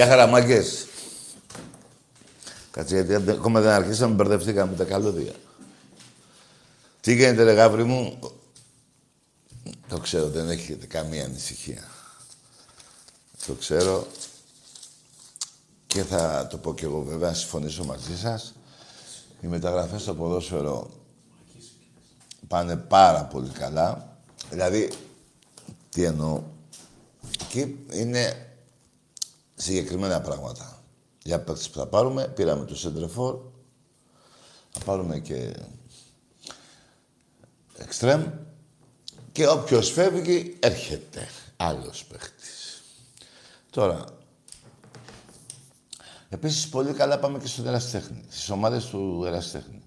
Γεια χαρά, μάγκες. Κάτσε, γιατί ακόμα δεν αρχίσαμε, μπερδευτήκαμε με τα καλώδια. Τι γίνεται, ρε γάβρι μου; Το ξέρω, δεν έχετε καμία ανησυχία. Το ξέρω. Και θα το πω κι εγώ βέβαια, συμφωνήσω μαζί σας. Οι μεταγραφές στο ποδόσφαιρο πάνε πάρα πολύ καλά. Δηλαδή, τι εννοώ; Εκεί είναι συγκεκριμένα πράγματα. Για παίκτες που θα πάρουμε, πήραμε το Σεντρεφόρ, θα πάρουμε και Εξτρέμ και όποιος φεύγει έρχεται άλλος παίχτης. Τώρα, επίσης πολύ καλά πάμε και στο Εραστέχνη, στις ομάδες του Εραστέχνη.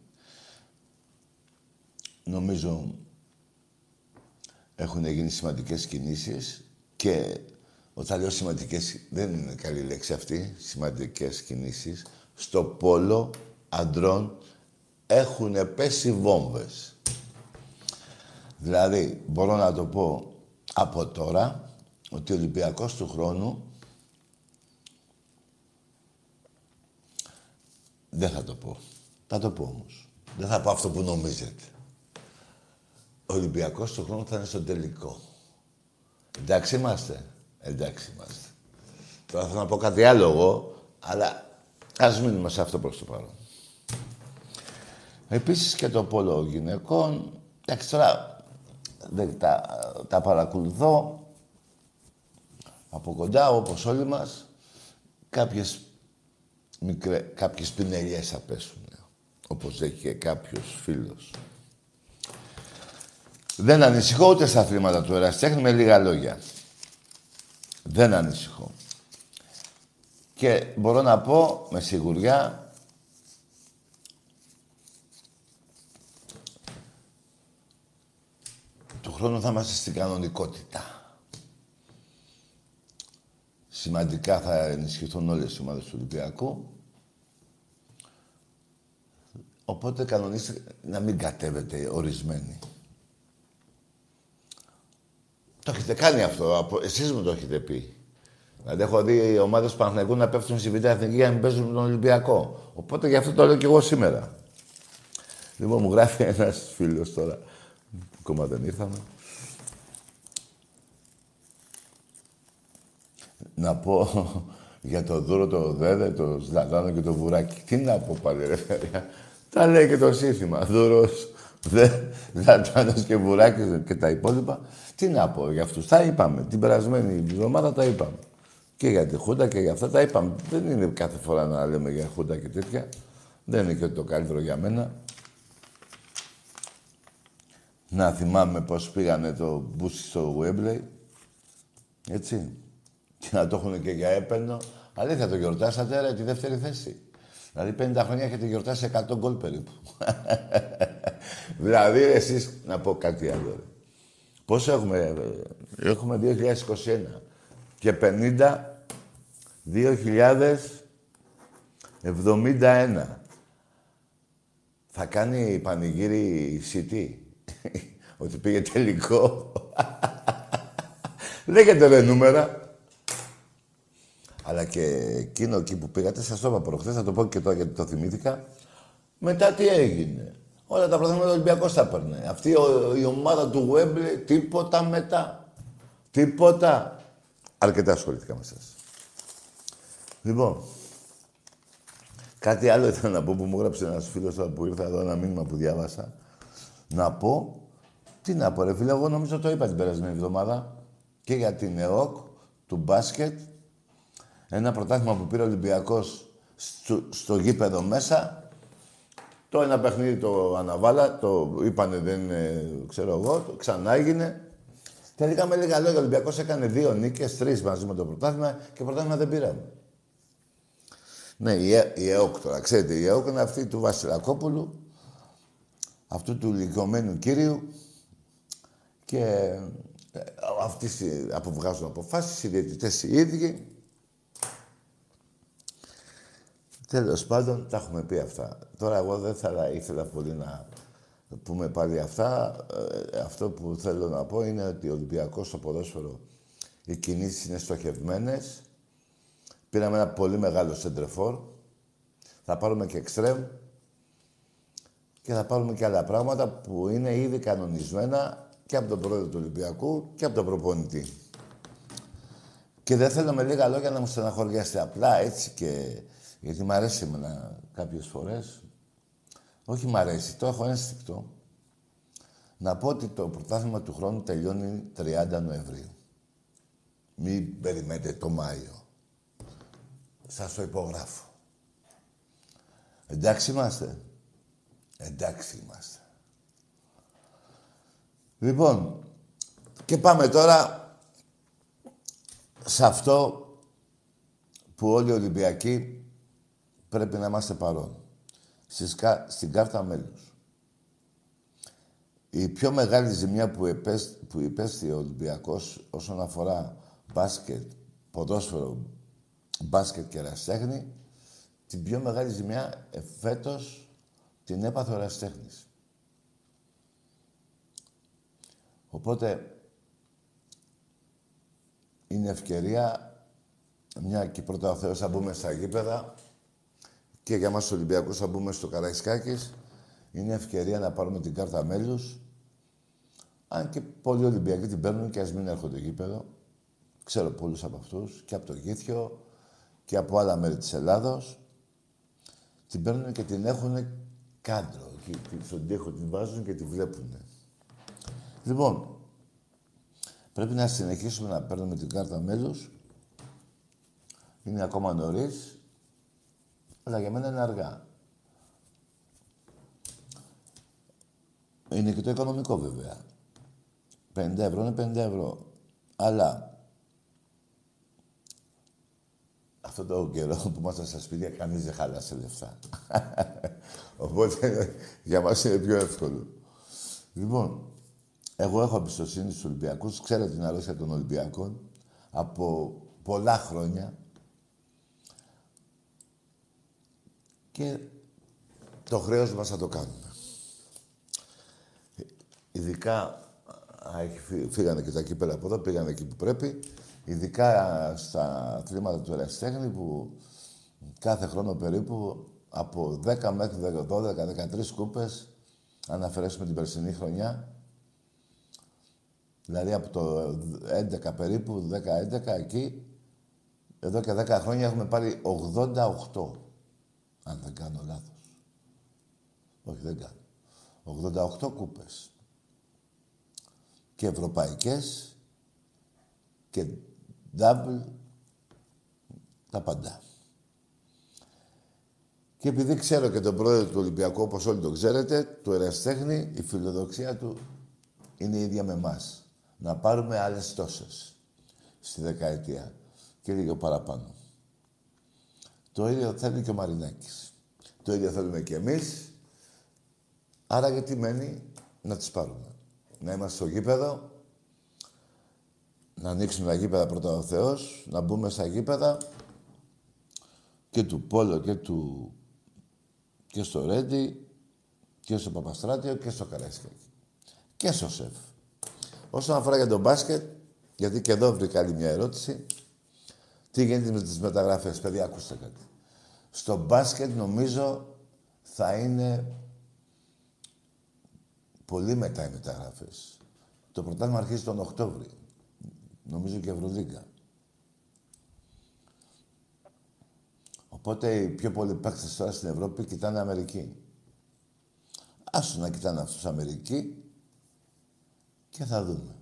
Νομίζω έχουν γίνει σημαντικές κινήσεις και όταν λέω σημαντικές, δεν είναι καλή λέξη αυτή, σημαντικές κινήσεις, στο πόλο αντρών έχουν πέσει βόμβες. Δηλαδή, μπορώ να το πω από τώρα, ότι ο Ολυμπιακός του χρόνου δεν θα το πω. Θα το πω όμως. Δεν θα πω αυτό που νομίζετε. Ο Ολυμπιακός του χρόνου θα είναι στο τελικό. Εντάξει είμαστε. Εντάξει είμαστε. Τώρα θέλω να πω κάτι άλλο εγώ, αλλά ας μείνουμε σε αυτό προς το παρόν. Επίσης και το πόλο γυναικών. Εντάξει, τώρα δεν τα, τα παρακολουθώ από κοντά, όπως όλοι μας. Κάποιες, μικρέ, κάποιες πινελιές θα πέσουν, όπως έχει και κάποιος φίλος. Δεν ανησυχώ ούτε στα αθλήματα του Εραστέχνη με λίγα λόγια. Δεν ανησυχώ. Και μπορώ να πω με σιγουριά του χρόνου θα είμαστε στην κανονικότητα. Σημαντικά θα ενισχυθούν όλες οι ομάδες του Ολυμπιακού. Οπότε κανονίστε να μην κατέβετε ορισμένοι. Το έχετε κάνει αυτό. Εσείς μου το έχετε πει. Δηλαδή, έχω δει οι ομάδες του Παναθηναϊκού να πέφτουν στη Β' Εθνική για να μην παίζουν τον Ολυμπιακό. Οπότε γι' αυτό το λέω και εγώ σήμερα. Λοιπόν, μου γράφει ένας φίλος τώρα. Ακόμα δεν ήρθαμε. Να πω για το δούρο, το δέδε, το Ζλατάνο και το βουράκι. Τι να πω πάλι, ρε παιδιά. Τα λέει και το σύνθημα. Δούρος, δε, Ζλατάνος και βουράκι και τα υπόλοιπα. Τι να πω για αυτούς. Τα είπαμε. Την περασμένη εβδομάδα τα είπαμε. Και για τη Χούντα και για αυτά τα είπαμε. Δεν είναι κάθε φορά να λέμε για Χούντα και τέτοια. Δεν είναι και το καλύτερο για μένα. Να θυμάμαι πώς πήγανε το μπούσι στο Wembley. Έτσι. Και να το έχουν και για έπαινο. Αλήθεια το γιορτάσατε, ρε, τη δεύτερη θέση. Δηλαδή 50 χρόνια έχετε γιορτάσει 100 γκολ περίπου. δηλαδή εσείς, να πω κάτι άλλο. Ρε. Πόσο έχουμε, έχουμε 2021 και 50, 2071. Θα κάνει πανηγύρι η City, ότι πήγε τελικό. Λέγεται ρε νούμερα. Αλλά και εκείνο εκεί που πήγατε, σας το είπα προχθές, θα το πω και τώρα γιατί το θυμήθηκα. Μετά τι έγινε; Όλα τα πρωταθλήματα ο Ολυμπιακός τα έπαιρνε. Αυτή η ομάδα του Wembley, τίποτα μετά. Τίποτα. Αρκετά ασχολήθηκα με εσάς. Λοιπόν, κάτι άλλο ήθελα να πω που μου έγραψε ένας φίλος τώρα που ήρθα εδώ, ένα μήνυμα που διάβασα. Να πω, τι να πω ρε φίλε, εγώ νομίζω το είπα την περασμένη εβδομάδα και για την ΕΟΚ του μπάσκετ. Ένα πρωτάθλημα που πήρε ο Ολυμπιακός στο, στο γήπεδο μέσα το ένα παιχνίδι το αναβάλα, το είπανε δεν είναι, ξέρω εγώ, το ξανά έγινε. Τελικά με λίγα λόγια, ο Ολυμπιακός έκανε δύο νίκες, τρεις μαζί με το πρωτάθλημα και πρωτάθλημα δεν πήραμε. Ναι, η, ε, η ΕΟΚ τώρα, ξέρετε, η ΕΟΚ είναι αυτή του Βασιλακόπουλου, αυτού του λυκωμένου κύριου και ε, αυτοί αποβγάζουν αποφάσεις, οι διαιτητές οι ίδιοι Τέλος πάντων, τα έχουμε πει αυτά. Τώρα εγώ δεν θα ήθελα πολύ να πούμε πάλι αυτά. Ε, αυτό που θέλω να πω είναι ότι ο Ολυμπιακός στο ποδόσφαιρο οι κινήσεις είναι στοχευμένες. Πήραμε ένα πολύ μεγάλο σεντρεφόρ. Θα πάρουμε και εξτρέμ. Και θα πάρουμε και άλλα πράγματα που είναι ήδη κανονισμένα και από τον πρόεδρο του Ολυμπιακού και από τον προπονητή. Και δεν θέλω με λίγα λόγια να μου στεναχωριάσετε απλά έτσι και... Γιατί μ' αρέσει εμένα κάποιες φορές. Όχι μ' αρέσει, το έχω ένστικτο. Να πω ότι το πρωτάθλημα του χρόνου τελειώνει 30 Νοεμβρίου. Μην περιμένετε το Μάιο. Σας το υπογράφω. Εντάξει είμαστε. Εντάξει είμαστε. Λοιπόν, και πάμε τώρα σε αυτό που όλοι οι Ολυμπιακοί πρέπει να είμαστε παρόν. Στην κάρτα μέλους. Η πιο μεγάλη ζημιά που, επέστη, που υπέστη ο Ολυμπιακός όσον αφορά μπάσκετ, ποδόσφαιρο, μπάσκετ και ραστέχνη, την πιο μεγάλη ζημιά φέτος την έπαθε ο ραστέχνης. Οπότε είναι ευκαιρία, μια και πρώτα ο Θεός θα μπούμε στα γήπεδα και για μας τους Ολυμπιακούς θα μπούμε στο Καραϊσκάκης, είναι ευκαιρία να πάρουμε την κάρτα μέλους. Αν και πολλοί Ολυμπιακοί την παίρνουν και ας μην έρχονται γήπεδο. Ξέρω πολλούς από αυτούς και από το Γήθιο και από άλλα μέρη της Ελλάδος. Την παίρνουν και την έχουν κάντρο. Στον τοίχο την βάζουν και τη βλέπουν. Λοιπόν, Πρέπει να συνεχίσουμε να παίρνουμε την κάρτα μέλους. Είναι ακόμα νωρίς, αλλά για μένα είναι αργά. Είναι και το οικονομικό βέβαια. 50 ευρώ είναι 50 ευρώ. Αλλά αυτό το καιρό που ήμασταν στα σπίτια, κανεί δεν χάλασε λεφτά. Οπότε για μας είναι πιο εύκολο. Λοιπόν, εγώ έχω εμπιστοσύνη στους Ολυμπιακούς. Ξέρω την αρρώστια των Ολυμπιακών από πολλά χρόνια. Και το χρέος μας θα το κάνουμε. Ειδικά φύγανε και τα κύπελα από εδώ, πήγανε εκεί που πρέπει. Ειδικά στα αθλήματα του Εραστέχνη που κάθε χρόνο περίπου από 10 μέχρι 12-13 κούπες, αν αφαιρέσουμε την περσινή χρονιά, Δηλαδή από το 11 περίπου, 10-11 εκεί, εδώ και 10 χρόνια έχουμε πάρει 88. Αν δεν κάνω λάθος. Όχι, δεν κάνω. 88 κούπες. Και ευρωπαϊκές και double τα παντά. Και επειδή ξέρω και τον πρόεδρο του Ολυμπιακού, όπως όλοι το ξέρετε, του Εραστέχνη, η φιλοδοξία του είναι η ίδια με εμάς να πάρουμε άλλες τόσες στη δεκαετία και λίγο παραπάνω. Το ίδιο θέλει και ο Μαρινάκης. Το ίδιο θέλουμε και εμείς. Άρα γιατί μένει να τις πάρουμε. Να είμαστε στο γήπεδο, να ανοίξουμε τα γήπεδα πρώτα ο Θεός, να μπούμε στα γήπεδα και του Πόλο και του και στο Ρέντι και στο Παπαστράτιο και στο Καραϊσκάκι. Και στο ΣΕΦ. Όσον αφορά για τον μπάσκετ, γιατί και εδώ βρήκα άλλη μια ερώτηση. Τι γίνεται με τις μεταγραφές, παιδιά, ακούστε κάτι. Στο μπάσκετ νομίζω θα είναι πολύ μετά οι μεταγραφές. Το πρωτάθλημα αρχίζει τον Οκτώβρη. Νομίζω και Ευρωλίγκα. Οπότε οι πιο πολλοί παίκτες τώρα στην Ευρώπη κοιτάνε Αμερική. Άσου να κοιτάνε αυτούς Αμερική και θα δούμε.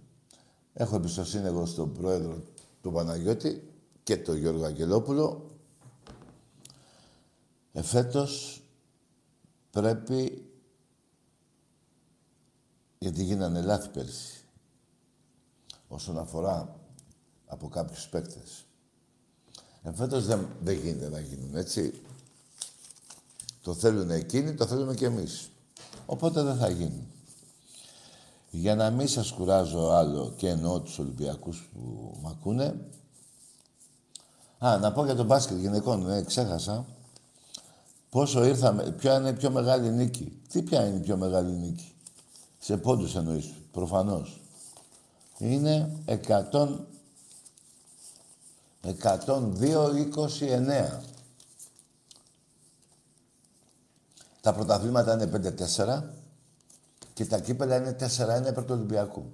Έχω εμπιστοσύνη εγώ στον πρόεδρο του Παναγιώτη και τον Γιώργο Αγγελόπουλο. Εφέτος πρέπει, γιατί γίνανε λάθη πέρσι, όσον αφορά από κάποιους παίκτες. Εφέτος δεν, δεν γίνεται να γίνουν, έτσι. Το θέλουν εκείνοι, το θέλουμε και εμείς. Οπότε δεν θα γίνει. Για να μην σας κουράζω άλλο και εννοώ τους Ολυμπιακούς που μ' ακούνε. Α, να πω για τον μπάσκετ γυναικών, ναι, ξέχασα. Πόσο ήρθαμε, ποια είναι η πιο μεγάλη νίκη. Τι ποια είναι η πιο μεγάλη νίκη; Σε πόντους εννοείς, προφανώς. Είναι 100... 102-29. Τα πρωταθλήματα είναι 5-4 και τα κύπελα είναι 4-1 υπέρ του Ολυμπιακού.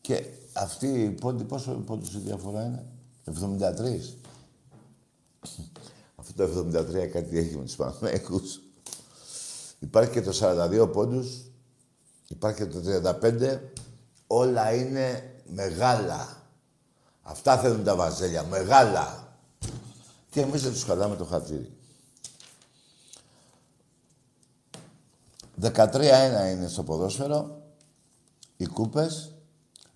Και αυτή η πόντι, πόσο πόντους η διαφορά είναι, 73. Αυτό το 73 κάτι έχει με τους Παναμαϊκούς. Υπάρχει και το 42 πόντους, υπάρχει και το 35. Όλα είναι μεγάλα. Αυτά θέλουν τα βαζέλια, μεγάλα. Και εμείς δεν τους χαλάμε το χατήρι. 13-1 είναι στο ποδόσφαιρο, οι κούπες,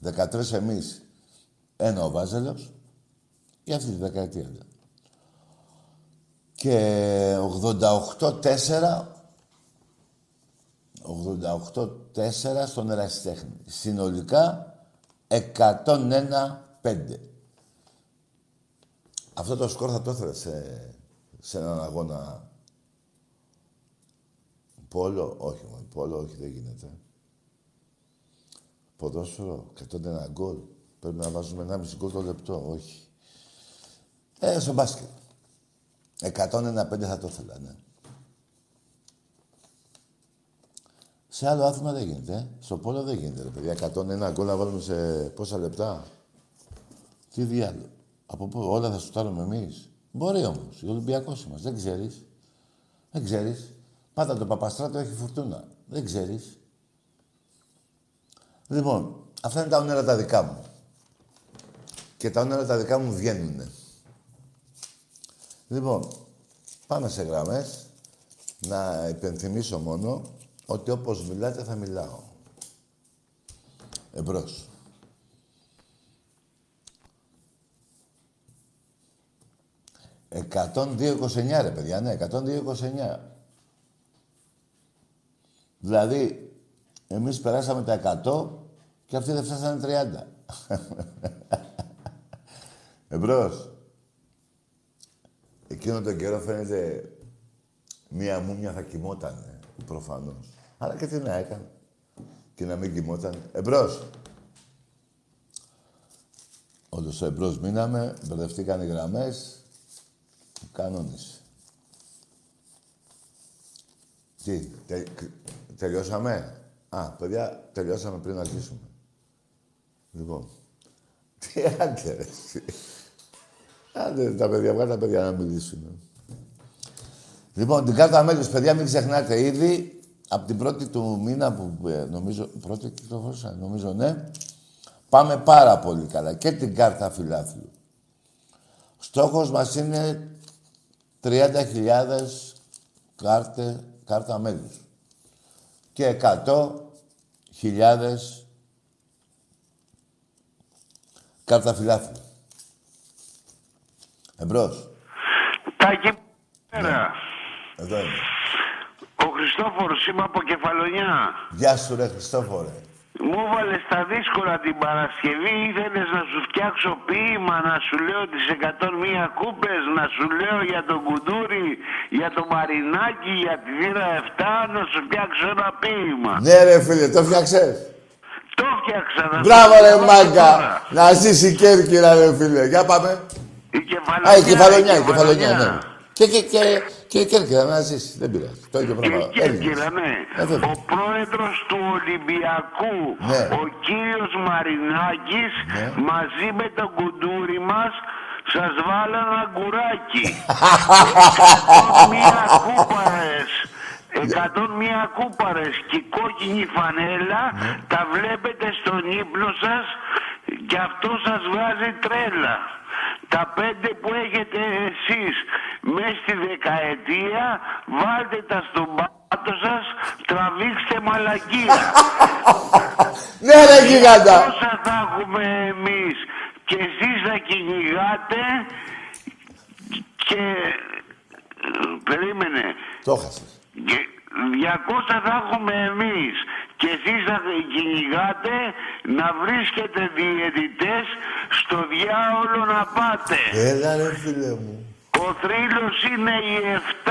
13 εμείς, ένα ο Βάζελος, για αυτή τη δεκαετία. Και 88-4, 88-4 στον Ερασιτέχνη. Συνολικά 101-5. Αυτό το σκορ θα το ήθελα σε, σε έναν αγώνα Πόλο, όχι μόνο. Πόλο, όχι, δεν γίνεται. Ποδόσφαιρο, 101 γκολ. Πρέπει να βάζουμε ένα μισή γκολ το λεπτό, όχι. Ε, στο μπάσκετ. 101-5 θα το ήθελα, ναι. Σε άλλο άθλημα δεν γίνεται. Ε. Στο πόλο δεν γίνεται, ρε παιδιά. 101 γκολ να βάλουμε σε πόσα λεπτά. Τι διάλογο. Από πού, όλα θα σουτάρουμε εμείς. Μπορεί όμως. Ο Ολυμπιακός είμαστε. Δεν ξέρεις. Δεν ξέρεις. Πάντα το Παπαστράτο έχει φουρτούνα. Δεν ξέρεις. Λοιπόν, αυτά είναι τα όνειρα τα δικά μου. Και τα όνειρα τα δικά μου βγαίνουν. Λοιπόν, πάμε σε γραμμές. Να υπενθυμίσω μόνο ότι όπως μιλάτε θα μιλάω. Εμπρός. Εκατόν δύο ρε παιδιά, ναι, εκατόν δύο Δηλαδή, εμείς περάσαμε τα 100 και αυτοί δεν φτάσανε 30. Εμπρός. Εκείνο τον καιρό φαίνεται μία μούμια θα κοιμόταν, προφανώς. Αλλά και τι να έκανε. Και να μην κοιμόταν. Εμπρός. Όντως εμπρός μείναμε, μπερδευτήκαν οι γραμμές. Κανόνισε. Τι, τε, τελειώσαμε; Α, παιδιά, τελειώσαμε πριν να αρχίσουμε. Λοιπόν. Τι άντε, ρε. Άντε, τα παιδιά, βγάλε τα παιδιά να μιλήσουν. Λοιπόν, την κάρτα μέλους, παιδιά, μην ξεχνάτε ήδη από την πρώτη του μήνα που ε, νομίζω, πρώτη κυκλοφόρησα, νομίζω ναι, πάμε πάρα πολύ καλά. Και την κάρτα φιλάθλου. Στόχος μας είναι 30.000 κάρτε, κάρτα μέλους. Και 100.000 κάρτα φιλάθλου. Εμπρός. Τάκη, ναι. Εδώ είμαι. Ο Χριστόφορος, είμαι από Κεφαλονιά. Γεια σου ρε Χριστόφορε. Μου έβαλε στα δύσκολα την Παρασκευή, ήθελες να σου φτιάξω ποίημα, να σου λέω τις 101 κούπες, να σου λέω για τον Κουντούρι, για τον Μαρινάκι, για τη Δύρα 7, να σου φτιάξω ένα ποίημα. Ναι ρε φίλε, το φτιάξες. Το φτιάξα. Να Μπράβο ρε μάγκα. Να ζήσει η Κέρκυρα ρε φίλε. Για πάμε. Η κεφαλονιά. Α, η κεφαλονιά, η κεφαλονιά, ναι. Και, και, και, και η Κέρκυρα να ζήσει. Δεν πειράζει. Το ίδιο Και πράγμα. η Κέρκυρα, ναι. Ε, βέβαια. ο πρόεδρος του Ολυμπιακού, Ναι. ο κύριος Μαρινάκης, Ναι. μαζί με τον κουντούρι μας, σας βάλα ένα γκουράκι. μία κούπαρες. 101 κούπαρες και η κόκκινη φανέλα Ναι. τα βλέπετε στον ύπνο σας και αυτό σας βγάζει τρέλα. Τα πέντε που έχετε εσείς μέσα στη δεκαετία βάλτε τα στον πάτο σας, τραβήξτε μαλακία. Ναι ρε γίγαντα. Όσα θα έχουμε εμείς και εσείς θα κυνηγάτε και... Περίμενε. Το έχασες. Και 200 θα έχουμε εμείς και εσείς θα κυνηγάτε να βρίσκετε διαιτητές στο διάολο να πάτε. Έλα ρε φίλε μου. Ο θρύλος είναι η 7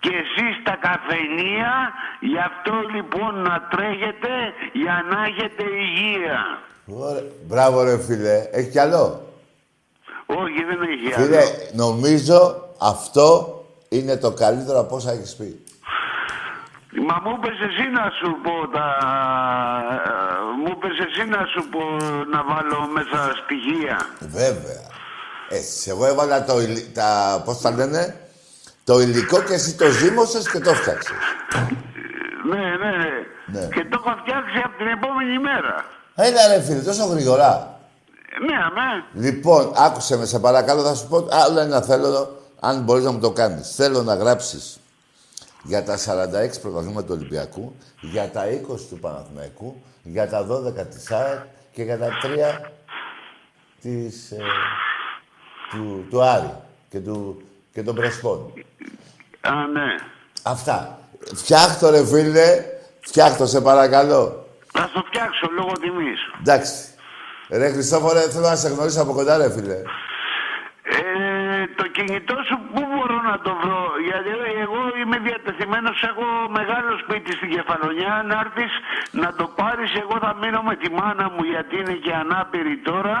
και εσείς τα καφενεία, γι' αυτό λοιπόν να τρέχετε για να έχετε υγεία. Ωραία. Μπράβο ρε φίλε. Έχει κι άλλο; Όχι, δεν έχει άλλο. Φίλε, νομίζω αυτό είναι το καλύτερο από όσα έχεις πει. Μα μου είπες εσύ να σου πω τα... Μου είπες εσύ να σου πω να βάλω μέσα στοιχεία. Βέβαια. Έτσι, εγώ έβαλα το, υλι- τα, πώς τα λένε, το υλικό και εσύ το ζύμωσες και το φτιάξες. Ναι, ναι, ναι. Ναι. Και το έχω φτιάξει από την επόμενη μέρα. Έλα ρε φίλε, τόσο γρήγορα. Ναι, αμέ. Λοιπόν, άκουσε με, σε παρακαλώ, θα σου πω άλλο ένα θέλω, αν μπορείς να μου το κάνεις. Θέλω να γράψεις για τα 46 πρωταθλήματα του Ολυμπιακού, για τα 20 του Παναθηναϊκού, για τα 12 της ΑΕΚ και για τα 3 της, ε, του, του Άρη και, του, και των Πρεσπών. Α, ναι. Αυτά. Φτιάχτο ρε φίλε, φτιάχτο σε παρακαλώ. Θα το φτιάξω λόγω τιμής. Εντάξει. Ρε Χριστόφορε, θέλω να σε γνωρίσω από κοντά ρε φίλε. Ε, το κινητό σου πού μπορώ να το βρω, γιατί εγώ είμαι διατεθειμένος, έχω μεγάλο σπίτι στην Κεφαλονιά, να έρθεις να το πάρεις, εγώ θα μείνω με τη μάνα μου γιατί είναι και ανάπηρη τώρα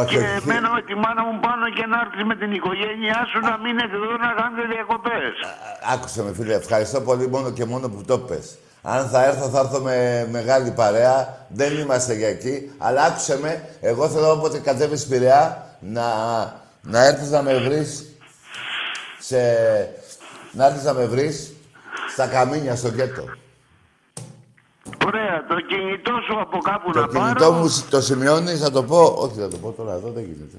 όχι, και όχι. μένω με τη μάνα μου πάνω και να έρθεις με την οικογένειά σου να μείνετε εδώ να κάνετε διακοπές. Άκουσε με φίλε, ευχαριστώ πολύ μόνο και μόνο που το πες. Αν θα έρθω, θα έρθω με μεγάλη παρέα. Δεν είμαστε για εκεί. Αλλά άκουσε με, εγώ θέλω όποτε κατέβεις Πειραιά να, να έρθεις να με βρεις σε... Να έρθεις να με βρεις στα καμίνια, στο γκέτο. Ωραία, το κινητό σου από κάπου Το να κινητό πάρω. μου σ- το σημειώνεις, θα το πω. Όχι, θα το πω τώρα, εδώ δεν γίνεται.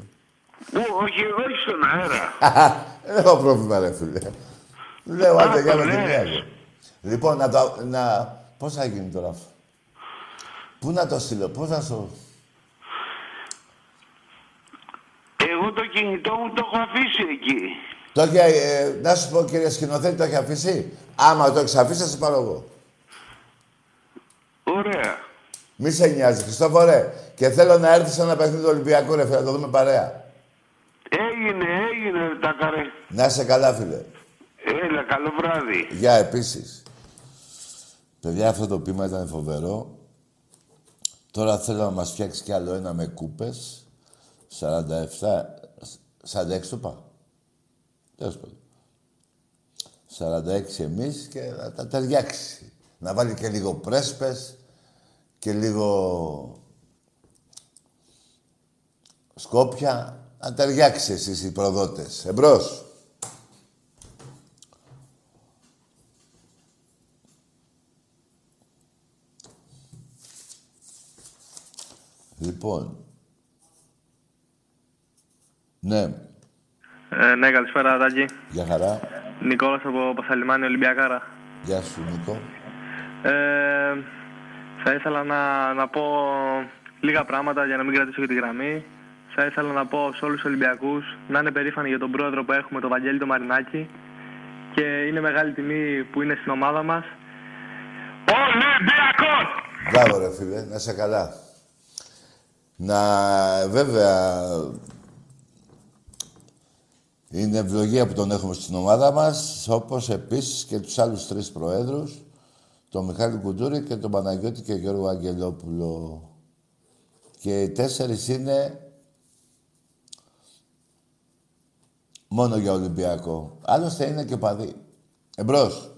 Ου, όχι, όχι στον αέρα. δεν έχω πρόβλημα, ρε φίλε. Λέω, Α, άντε, για το με τη λες. μία. εγώ. Λοιπόν, να το... Να... Πώς θα γίνει τώρα αυτό; Πού να το στείλω, πώς να σου... Εγώ το κινητό μου το έχω αφήσει εκεί. Το έχει, ε, να σου πω, κύριε σκηνοθέτη, το έχει αφήσει; Άμα το έχεις αφήσει, θα σε πάρω εγώ. Ωραία. Μη σε νοιάζει, Χριστόφορε. Και θέλω να έρθεις σε ένα παιχνίδι του Ολυμπιακού, ρε φίλε, να το δούμε παρέα. Έγινε, έγινε τα καρέ. Να είσαι καλά, φίλε. Έλα, καλό βράδυ. Γεια, επίσης. Παιδιά, αυτό το πείμα ήταν φοβερό. Τώρα θέλω να μας φτιάξει κι άλλο ένα με κούπες. 47... 46 το πάω. Τέλος πάντων. 46 εμείς και να τα ταιριάξει. Να βάλει και λίγο πρέσπες και λίγο σκόπια. Να ταιριάξει εσείς οι προδότες. Εμπρός. Λοιπόν. Ναι, Ε, ναι, καλησπέρα, Τάκη. για χαρά. Νικόλας από Πασαλιμάνι, Ολυμπιακάρα. Γεια σου, Νίκο. Ε, θα ήθελα να, να πω λίγα πράγματα για να μην κρατήσω και τη γραμμή. Θα ήθελα να πω σε όλους τους Ολυμπιακούς να είναι περήφανοι για τον πρόεδρο που έχουμε, τον Βαγγέλη τον Μαρινάκη. Και είναι μεγάλη τιμή που είναι στην ομάδα μας. Ολυμπιακός! Μπράβο, ρε φίλε, να είσαι καλά. Να, βέβαια, είναι ευλογία που τον έχουμε στην ομάδα μας, όπως επίσης και τους άλλους τρεις προέδρους, τον Μιχάλη Κουντούρη και τον Παναγιώτη και Γιώργο Αγγελόπουλο. Και οι τέσσερις είναι μόνο για Ολυμπιακό. Άλλωστε είναι και παδί. Εμπρός.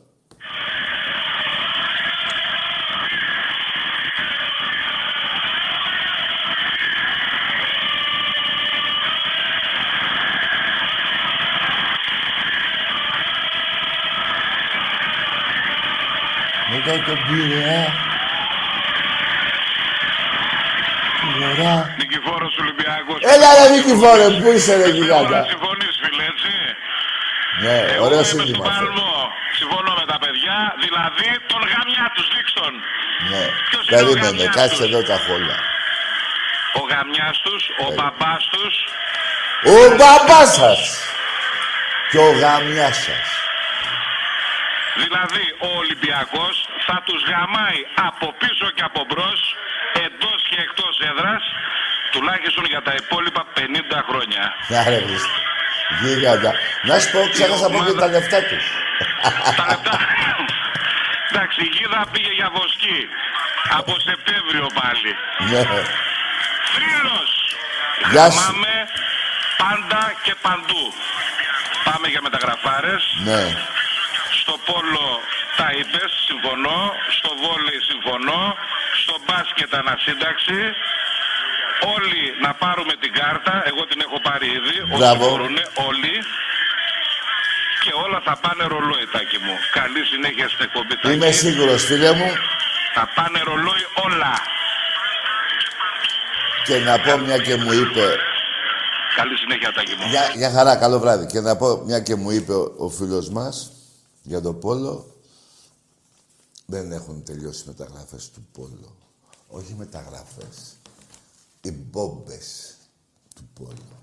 Μετά τον Πειραιά. Τι ωραία. Νικηφόρος Ολυμπιακός. Έλα ρε Νικηφόρε, πού είσαι ρε γιγάντα. Συμφωνείς φίλε, έτσι; Ναι, Εγώ ωραίο είμαι στον σύνθημα αυτό. Παλμό. Συμφωνώ με τα παιδιά, δηλαδή τον γαμιά τους, δείξ' τον. Ναι, Ποιος είναι ο περίμενε, γαμιάς κάτσε τους; εδώ τα χόλια. Ο γαμιάς τους, ο μπαμπάς τους, Ο μπαμπάς σας και ο γαμιάς σας. δηλαδή ο Ολυμπιακός θα τους γαμάει από πίσω και από μπρος, εντός και εκτός έδρας, τουλάχιστον για τα υπόλοιπα 50 χρόνια. Να ρε Χριστέ. Γίγαντα. Να σου πω, ξέχασα να πω και τα λεφτά τους. Τα λεπτά. Εντάξει, η γίδα πήγε για βοσκή. Από Σεπτέμβριο πάλι. Ναι. Φίλος. Γεια σου. Γαμάμε πάντα και παντού. Πάμε για μεταγραφάρες. Ναι. Στο πόλο τα είπες, συμφωνώ. Στο βόλεϊ συμφωνώ. Στο μπάσκετ ανασύνταξη. Όλοι να πάρουμε την κάρτα. Εγώ την έχω πάρει ήδη. Όσοι Μπράβο. μπορούνε, όλοι. Και όλα θα πάνε ρολόι, Τάκη μου. Καλή συνέχεια στην εκπομπή, Τάκη. Είμαι σίγουρος, φίλε μου. Θα πάνε ρολόι όλα. Και να πω μια και μου είπε... Καλή συνέχεια, Τάκη μου. Για, για χαρά, καλό βράδυ. Και να πω μια και μου είπε ο, ο φίλος μας για το Πόλο. Δεν έχουν τελειώσει οι μεταγραφές του Πόλο. Όχι μεταγραφές. Οι μπόμπες του Πόλο.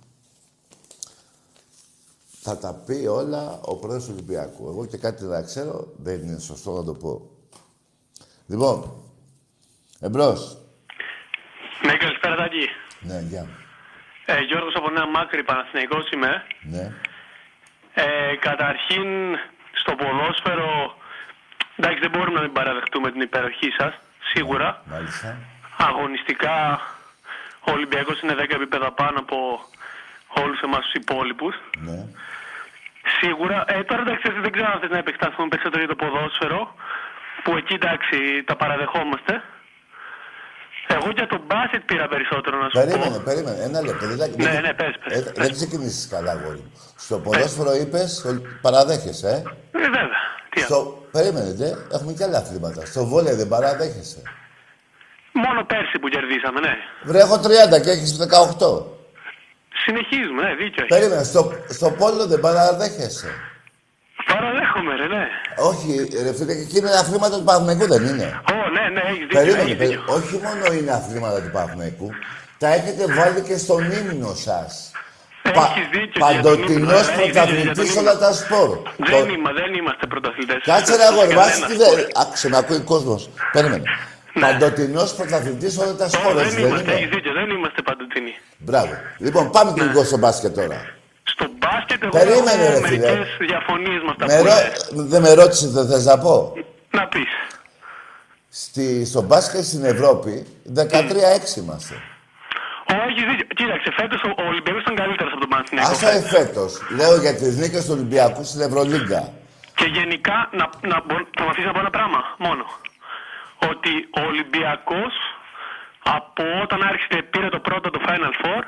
Θα τα πει όλα ο πρόεδρος του Ολυμπιακού. Εγώ και κάτι να ξέρω, δεν είναι σωστό να το πω. Λοιπόν, εμπρός. Ναι, καλησπέρα Τάκη. Ναι, γεια. Ε, Γιώργος από Νέα Μάκρη, Παναθηναϊκός είμαι. Ναι. Ε, καταρχήν, στο ποδόσφαιρο, εντάξει δεν μπορούμε να μην παραδεχτούμε την υπεροχή σας, σίγουρα. Μάλιστα. Αγωνιστικά, ο Ολυμπιακός είναι 10 επίπεδα πάνω από όλους εμάς τους υπόλοιπους. Ναι. Σίγουρα. Ε, τώρα εντάξει, δεν ξέρω αν θες να επεκταθούμε περισσότερο για το ποδόσφαιρο, που εκεί εντάξει τα παραδεχόμαστε. Εγώ για τον μπάσκετ πήρα περισσότερο να σου Περίμενε, πω. περίμενε. Ένα λεπτό. Δεν, Ναι, δεν- ναι, πες, πες, Ε, πες. δεν ξεκινήσεις καλά, αγόρι μου. Στο ποδόσφαιρο είπες, ο- παραδέχεσαι, ε; Ε, βέβαια. Τι άλλο. Στο... Περίμενε, δε. Έχουμε και άλλα αθλήματα. Στο βόλεϊ δεν παραδέχεσαι. Μόνο πέρσι που κερδίσαμε, ναι. Βρε, έχω 30 και έχεις 18. Συνεχίζουμε, ναι, δίκιο έχεις. Περίμενε, στο, στο πόλο δεν παραδέχεσαι. Παραδέχομαι, ρε, ναι. Όχι, ρε φίλε, και εκεί είναι αθλήματα του Παναθηναϊκού, δεν είναι; Ω, ναι, ναι, έχεις δίκιο. Περίμενε, έχεις περίμενε. δίκιο. Όχι μόνο είναι αθλήματα του Παναθηναϊκού, τα έχετε βάλει και στον ύμνο σας. Έχεις δίκιο και για τον Παντοτινός ύμνο, έχεις δίκιο για τον πρωταθλητής ύμνο. όλα τα σπορ. Δεν, Το- είμα, δεν είμαστε πρωταθλητές. Κάτσε ρε αγόρι, Κανένας βάζει τι σπορ. δεν... Άκουσε, με ακούει ο κόσμος. Περίμενε. Παντοτινός πρωταθλητής όλα τα Ω, σπορ, Δεν έτσι δεν είμαστε, έχεις είναι. δίκιο, δεν είμαστε παντοτινοί. Μπράβο. Λοιπόν, πάμε και λίγο στο μπάσκετ τώρα. Στο μπάσκετ εγώ Περίμενε, έχω ρε, φίλε. μερικές διαφωνίες με αυτά Με που ρω... λες. Δεν με ρώτησε, δεν θες να πω; Να πεις. Στη... Στο μπάσκετ στην Ευρώπη, 13-6 είμαστε. Ω, έχεις δίκιο. Κοίταξε, φέτος ο ο Ολυμπιακός ήταν καλύτερος από τον Παναθηναϊκό. Άσο εφέτος. Λέω για τις νίκες του Ολυμπιακού στην Ευρωλίγκα. Και γενικά, να, να, μπο- θα με αφήσει να πω ένα πράγμα μόνο. Ότι ο Ολυμπιακός από όταν άρχισε πήρε το πρώτο το Final Four,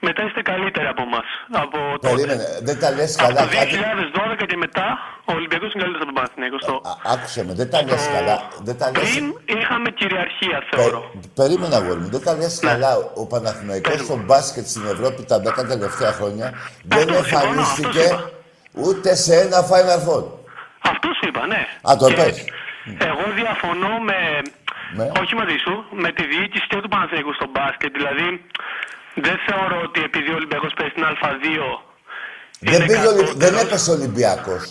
μετά είστε καλύτεροι από εμάς. Από τότε. Περίμενε, δεν τα λες Από καλά. το Κάτι... 2012 και μετά, ο Ολυμπιακός είναι καλύτερος από τον Παναθηναϊκό. Στο... Α, άκουσε με, δεν τα λες καλά. Δεν τα λες... Πριν είχαμε κυριαρχία, Πε- θεωρώ. Περίμενε, αγόρι μου. Δεν τα λες Ναι. καλά. Ο Παναθηναϊκός στο μπάσκετ στην Ευρώπη τα 10 τελευταία χρόνια δεν Αυτό συμφωνώ, εμφανίστηκε αυτό είπα. ούτε σε ένα Final Four. Αυτό σου είπα, ναι. Α, το Και πες. Εγώ διαφωνώ με. Ναι. Όχι μαζί σου, με τη διοίκηση και του Παναθηναϊκού στο μπάσκετ. Δηλαδή, δεν θεωρώ ότι επειδή ο Ολυμπιακός παίζει στην Α2. Δεν, είναι πήγε, ο Ολυ- κατώτερος. δεν έπεσε ο Ολυμπιακός.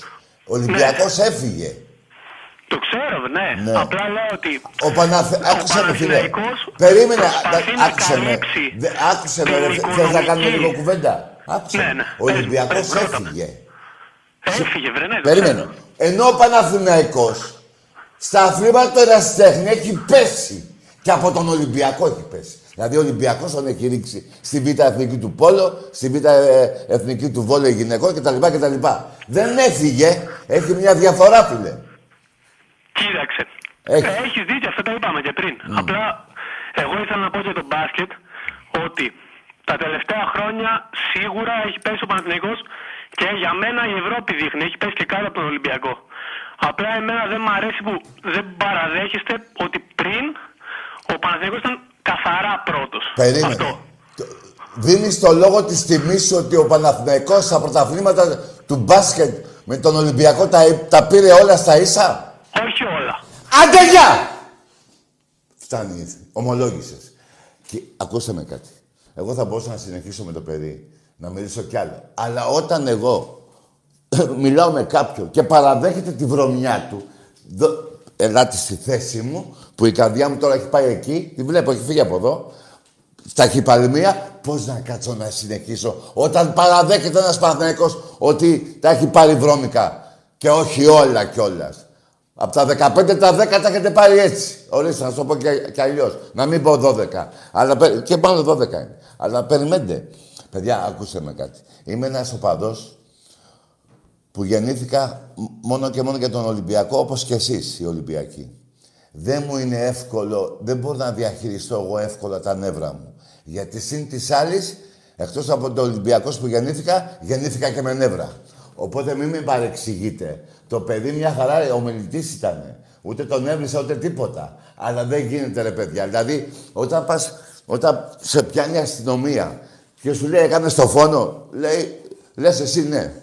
Ο Ολυμπιακός έφυγε. Το ξέρω, ναι. Ναι. Απλά λέω ότι. Ο Παναθε... Άκουσε με, φίλε. Παναθηναϊκός Περίμενε. προσπαθεί α- να Άκουσε με. καλύψει Δε- Άκουσε με. την ρε. Θες να κάνουμε οικονομική- λίγο κουβέντα; Άκουσε. Ναι, με. ναι. Ο Πες, Ολυμπιακός πες, ρώτα με. έφυγε. Έφυγε, βρε, ναι. το Περίμενε. ξέρω. Ενώ ο Παναθηναϊκός στα αθλήματα του ερασιτέχνη έχει πέσει. Και από τον Ολυμπιακό έχει πέσει. Δηλαδή ο Ολυμπιακός τον έχει ρίξει στη Β' Εθνική του Πόλο, στη Β' ε, Εθνική του Βόλεϊ γυναικών κτλ. κτλ. Δεν έφυγε. Έχει μια διαφορά, φίλε. Κοίταξε. Έχει. Ε, Έχεις δίκιο, αυτό το είπαμε και πριν. Απλά εγώ ήθελα να πω για τον μπάσκετ ότι τα τελευταία χρόνια σίγουρα έχει πέσει ο Παναθηναϊκός και για μένα η Ευρώπη δείχνει, έχει πέσει και κάτω από τον Ολυμπιακό. Απλά εμένα δεν μου αρέσει που δεν παραδέχεστε ότι πριν ο Παναθηναϊκός ήταν καθαρά πρώτος. Περίμενε. Αυτό. Δίνεις το λόγο της τιμής σου ότι ο Παναθηναϊκός στα πρωταθλήματα του μπάσκετ με τον Ολυμπιακό τα, τα πήρε όλα στα ίσα; Όχι όλα. Άντε γεια! Φτάνει, ομολόγησες. Και ακούστε με κάτι. Εγώ θα μπορούσα να συνεχίσω με το παιδί, να μιλήσω κι άλλο. Αλλά όταν εγώ μιλάω με κάποιον και παραδέχεται τη βρωμιά του, δο... ελάτε στη θέση μου, που η καρδιά μου τώρα έχει πάει εκεί, τη βλέπω, έχει φύγει από εδώ, στα χυπαλμία, πώς να κάτσω να συνεχίσω όταν παραδέχεται ένας Παναθηναϊκός ότι τα έχει πάρει βρώμικα και όχι όλα κιόλας. Από τα 15 τα 10 τα έχετε πάρει έτσι. Ορίστε, να σου το πω και, και αλλιώς. Να μην πω 12. Αλλά, και πάνω 12 είναι. Αλλά περιμένετε. Παιδιά, ακούστε με κάτι. Είμαι ένας οπαδός που γεννήθηκα μόνο και μόνο για τον Ολυμπιακό, όπως και εσείς οι Ολυμπιακοί. Δεν μου είναι εύκολο, δεν μπορώ να διαχειριστώ εγώ εύκολα τα νεύρα μου. Γιατί συν της άλλης, εκτός από τον Ολυμπιακός που γεννήθηκα, γεννήθηκα και με νεύρα. Οπότε μην με παρεξηγείτε. Το παιδί μια χαρά ο μιλητή ήταν. Ούτε τον έβρισα ούτε τίποτα. Αλλά δεν γίνεται ρε παιδιά. Δηλαδή, όταν, πας, όταν σε πιάνει η αστυνομία και σου λέει έκανες το φόνο, λέει, λες εσύ ναι,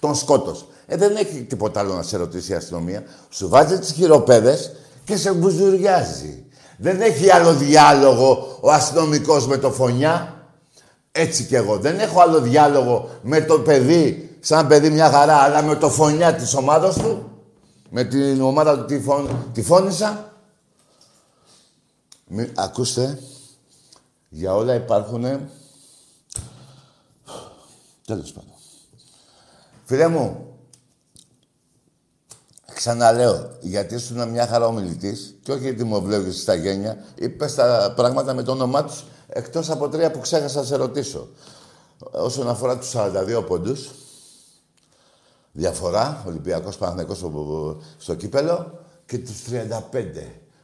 τον σκότωσε. Ε, δεν έχει τίποτα άλλο να σε ρωτήσει η αστυνομία. Σου βάζει τις χειροπέδες και σε μπουζουριάζει. Δεν έχει άλλο διάλογο ο αστυνομικός με το φωνιά. Έτσι κι εγώ. Δεν έχω άλλο διάλογο με το παιδί, σαν παιδί μια χαρά, αλλά με το φωνιά της ομάδας του. Με την ομάδα του τη, φων... τη φώνησα. Μη... Ακούστε, για όλα υπάρχουν... Τέλος πάντων. Φίλε μου, Ξαναλέω, γιατί ήσουν μια χαρά ομιλητή και όχι γιατί μου βλέπει στα γένια, είπες τα πράγματα με το όνομά τους εκτός από τρία που ξέχασα να σε ρωτήσω. Όσον αφορά τους 42 πόντους, διαφορά, Ολυμπιακός Παναθηναϊκός στο, στο κύπελο και τους 35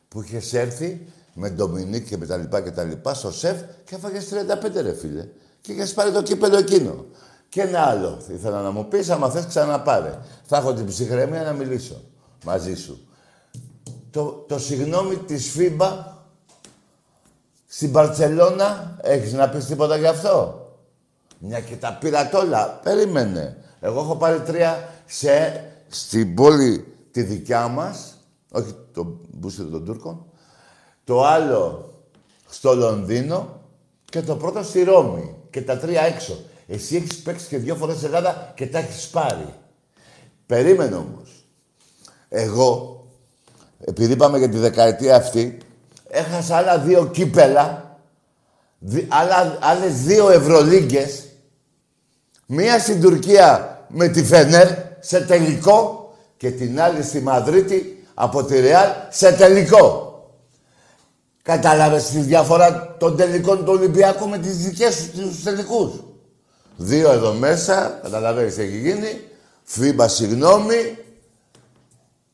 που είχες έρθει με Ντομινίκ και με τα λοιπά και τα λοιπά στο σεφ και έφαγες 35 ρε φίλε. Και είχες πάρει το κύπελο εκείνο. Και ένα άλλο ήθελα να μου πεις, άμα θες ξαναπάρε. Θα έχω την ψυχραιμία να μιλήσω μαζί σου. Το, το συγγνώμη της ΦΥΜΠΑ στην Παρτσελώνα, έχεις να πεις τίποτα γι' αυτό; Μια και τα πήρα όλα. Περίμενε. Εγώ έχω πάρει τρία σε, στην πόλη τη δικιά μας, όχι το μπούστερ των Τούρκων, το άλλο στο Λονδίνο και το πρώτο στη Ρώμη. Και τα τρία έξω. Εσύ έχεις παίξει και δύο φορές Ελλάδα και τα έχεις πάρει. Περίμενε όμως. Εγώ, επειδή πάμε για τη δεκαετία αυτή, έχασα άλλα δύο κύπελα, δι, άλλα, άλλες δύο Ευρωλίγκες, μία στην Τουρκία με τη Φενέρ σε τελικό και την άλλη στη Μαδρίτη από τη Ρεάλ σε τελικό. Κατάλαβες τη διαφορά των τελικών του Ολυμπιακού με τις δικές σου τους τελικούς; Δύο εδώ μέσα, καταλαβαίνεις τι έχει γίνει. FIBA, συγγνώμη.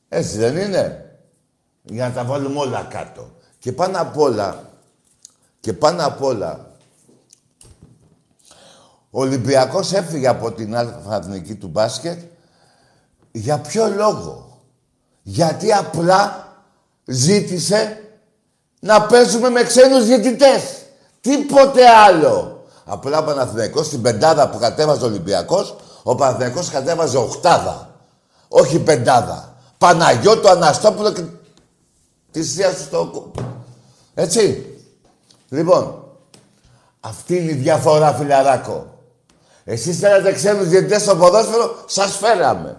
Έτσι δεν είναι; Για να τα βάλουμε όλα κάτω. Και πάνω απ' όλα, και πάνω απ' όλα, ο Ολυμπιακός έφυγε από την Αθηνική του μπάσκετ για ποιο λόγο; Γιατί απλά ζήτησε να παίζουμε με ξένους διαιτητές. Τίποτε άλλο. Απλά ο Παναθηναϊκός στην πεντάδα που κατέβαζε ο Ολυμπιακός, ο Παναθηναϊκός κατέβαζε οχτάδα. Όχι πεντάδα. Παναγιώτο Αναστόπουλο και τη θεία του στο... Έτσι. Λοιπόν, αυτή είναι η διαφορά, φιλαράκο. Εσείς θέλετε ξένους διαιτητές στο ποδόσφαιρο, σας φέραμε.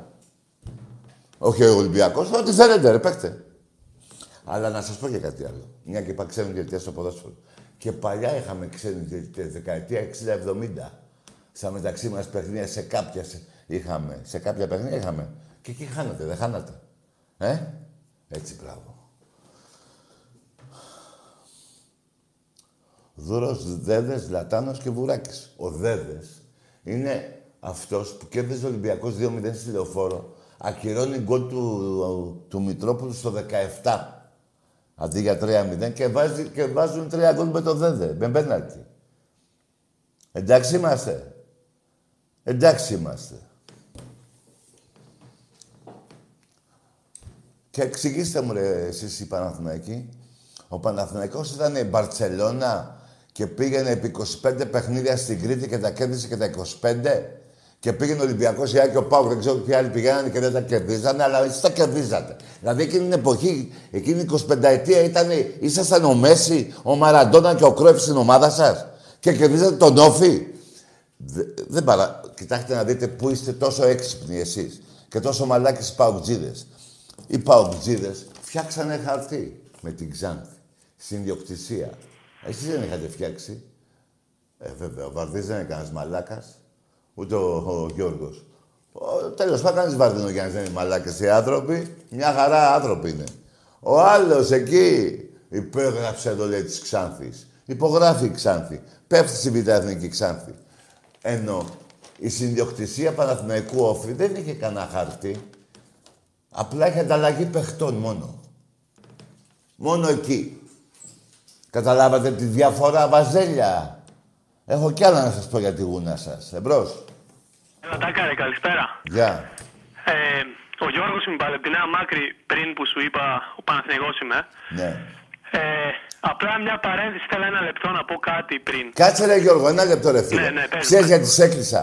Όχι ο Ολυμπιακός, ό,τι θέλετε ρε, παίχτε. Αλλά να σας πω και κάτι άλλο. Μια και είπα ξένους διαιτητές στο ποδόσφαιρο. Και παλιά είχαμε ξένους διαιτητές, δεκαετία 60-70. Στα μεταξύ μας παιχνίδια σε κάποια είχαμε. Σε κάποια παιχνίδια είχαμε. Και εκεί χάνατε, δεν χάνατε. Ε, έτσι μπράβο. Δούρος, Δέδες, Λατάνος και Βουράκης. Ο Δέδες είναι αυτός που κέρδιζε ο Ολυμπιακός 2-0 στη Λεωφόρο. Ακυρώνει γκολ του, του Μητρόπουλου στο 17. Αντί για 3-0 και, βάζει, και βάζουν 3 γκολ με το Δέδε, με πέναλτι. Εντάξει είμαστε. Εντάξει είμαστε. Και εξηγήστε μου ρε εσείς οι Παναθηναϊκοί. Ο Παναθηναϊκός ήταν η Μπαρτσελώνα και πήγαινε επί 25 παιχνίδια στην Κρήτη και τα κέρδισε και τα 25. Και πήγαινε ο Ολυμπιακός ή και ο Πάου, δεν ξέρω ποιοι άλλοι πηγαίνανε και δεν τα κερδίζανε, αλλά εσείς τα κερδίζατε. Δηλαδή εκείνη την εποχή, εκείνη η 25 ετία ήταν, ήσασταν ο Μέση, ο Μαραντόνα και ο Κρόεφ στην ομάδα σας; Και κερδίζατε τον Όφη; δεν παρα... Κοιτάξτε να δείτε πού είστε τόσο έξυπνοι εσείς και τόσο μαλάκι στι παουτζίδες. Οι παουτζίδες φτιάξανε χαρτί με την Ξάνθη στην ιδιοκτησία. Εσείς δεν είχατε φτιάξει. Ε, βέβαια, ο Βαρδής δεν είναι κανένας μαλάκας. Ούτε ο, ο Γιώργος. Τέλος πάντων, κανείς βαρδινό για να είναι μαλάκες οι άνθρωποι. Μια χαρά άνθρωποι είναι. Ο άλλος εκεί υπέγραψε το λέει της Ξάνθης. Υπογράφει η Ξάνθη. Πέφτει στη Β' Εθνική Ξάνθη. Ενώ η συνδιοκτησία Παναθηναϊκού Όφη δεν είχε κανένα χαρτί. Απλά είχε ανταλλαγή παιχτών μόνο. Μόνο εκεί. Καταλάβατε τη διαφορά, Βαζέλια. Έχω κι άλλα να σας πω για τη γούνα σας. Εμπρός. Έλα, Τάκαρε, καλησπέρα. Γεια. Ε, ο Γιώργος είμαι πάλι από τη Νέα Μάκρη πριν που σου είπα ο Παναθηναϊκός είμαι. Ναι. Ε, απλά μια παρένθεση, θέλω ένα λεπτό να πω κάτι πριν. Κάτσε ρε Γιώργο, ένα λεπτό ρε φίλε. Ναι, ναι, πες, Ξέρεις πες. γιατί σε έκλεισα.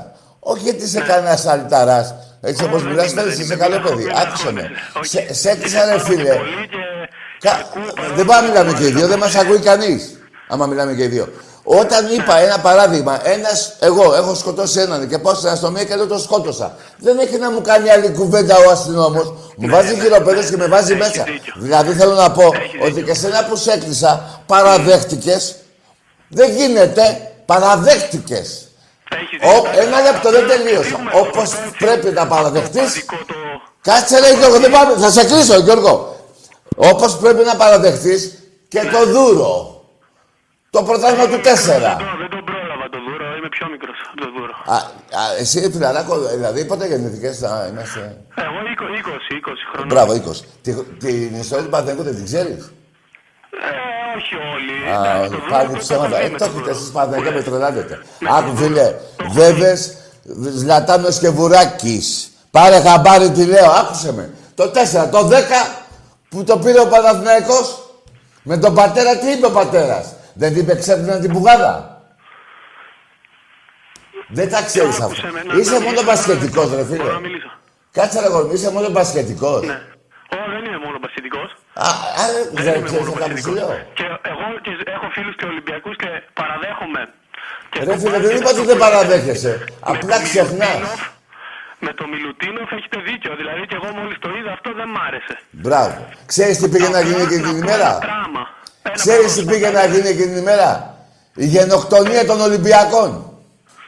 Όχι γιατί είσαι κανένας αλυταράς. Έτσι όπως Όχι, μιλάς, δεν είμαι, φαίνεσαι δεν είσαι είμαι, καλό έχω παιδί. πει να Άκουσε με. έρχομαι. Όχι. Σε- Σε έκλεισα ρε Πάρα φίλε. πολύ και- Κα... και ακούω παρόλο Δεν που πάμε να μιλάμε και οι δεν δύο, δεν μας ακούει κανείς. Άμα μιλάμε και οι δύο. Όταν είπα ένα παράδειγμα, ένας, εγώ έχω σκοτώσει έναν και πάω στην αστυνομία και δεν το σκότωσα. Δεν έχει να μου κάνει άλλη κουβέντα ο αστυνόμος. Μου βάζει γυροπέδες και με βάζει Έχεις μέσα. δίκιο. Δηλαδή θέλω να πω Έχεις ότι δίκιο. και σένα που σε έκλεισα παραδέχτηκες. Δεν γίνεται, παραδέχτηκες. Έχεις Ο, δίκιο. ένα λεπτό, δεν τελείωσα. Φύγουμε Όπως από το πρέπει να παραδεχτείς, παδικό το- Κάτσε ρε Γιώργο, δεν πάμε. Θα σε κλείσω, Γιώργο. Όπως πρέπει να παραδεχτείς και το δούρο. Το πρωτάθλημα του 4. Δεν το- Δεν τον πρόλαβα το δούρο, είμαι πιο μικρός από το δούρο. Α, α, εσύ, φιλαράκο, δηλαδή πότε γεννηθήκες, α, είμαστε... Εγώ 20, 20 χρονών. Μπράβο, 20. Τη, την ιστορία του Παναθηναϊκού δεν την ξέρεις; Ε, όχι όλοι. Α, Εντάξει, το δούρο πάλι το ψέματα. Ε, λέμε το το έχετε δούρο. εσείς Παναθηναϊκό με τρελάνετε. Άκου, φίλε, βέβες, Ζλατάνος και Βουράκης. Πάρε χαμπάρι τι λέω, άκουσε με. Το 4, το 10 που το πήρε ο Παναθηναϊκός με τον πατέρα, τι είπε ο πατέρας; Δεν την είπε ξέπλυνα την πουγάδα. Δεν τα ξέρεις Άκουσε αυτά. με, να- Είσαι να μόνο μιλήσω, πασχετικός, ρε Μπορώ φίλε. να μιλήσω. Κάτσε ρε γόρι, είσαι μόνο πασχετικός. Ναι. Ω, δεν είμαι μόνο πασχετικός. Α, α, Δεν δεν είμαι ξέρεις μόνο να κάνεις τι πασχετικός. λέω. Και εγώ και έχω φίλους και Ολυμπιακούς και παραδέχομαι. Και Ρε στο φίλε, μπάσκετ δεν είπα ότι αυτό δεν που παραδέχεσαι. με Απλά το ξεχνάς. Μιλουτίνοφ- Με το Μιλουτίνοφ έχετε δίκιο. Δηλαδή και εγώ μόλις το είδα αυτό δεν μ' άρεσε. Μπράβο. Ξέρεις τι πήγε να γίνει εκείνη την Απλά ημέρα; ένα Τράμα. Ένα Ξέρεις τι πράγμα. πήγε να γίνει εκείνη την ημέρα. Η γενοκτονία των Ολυμπιακών.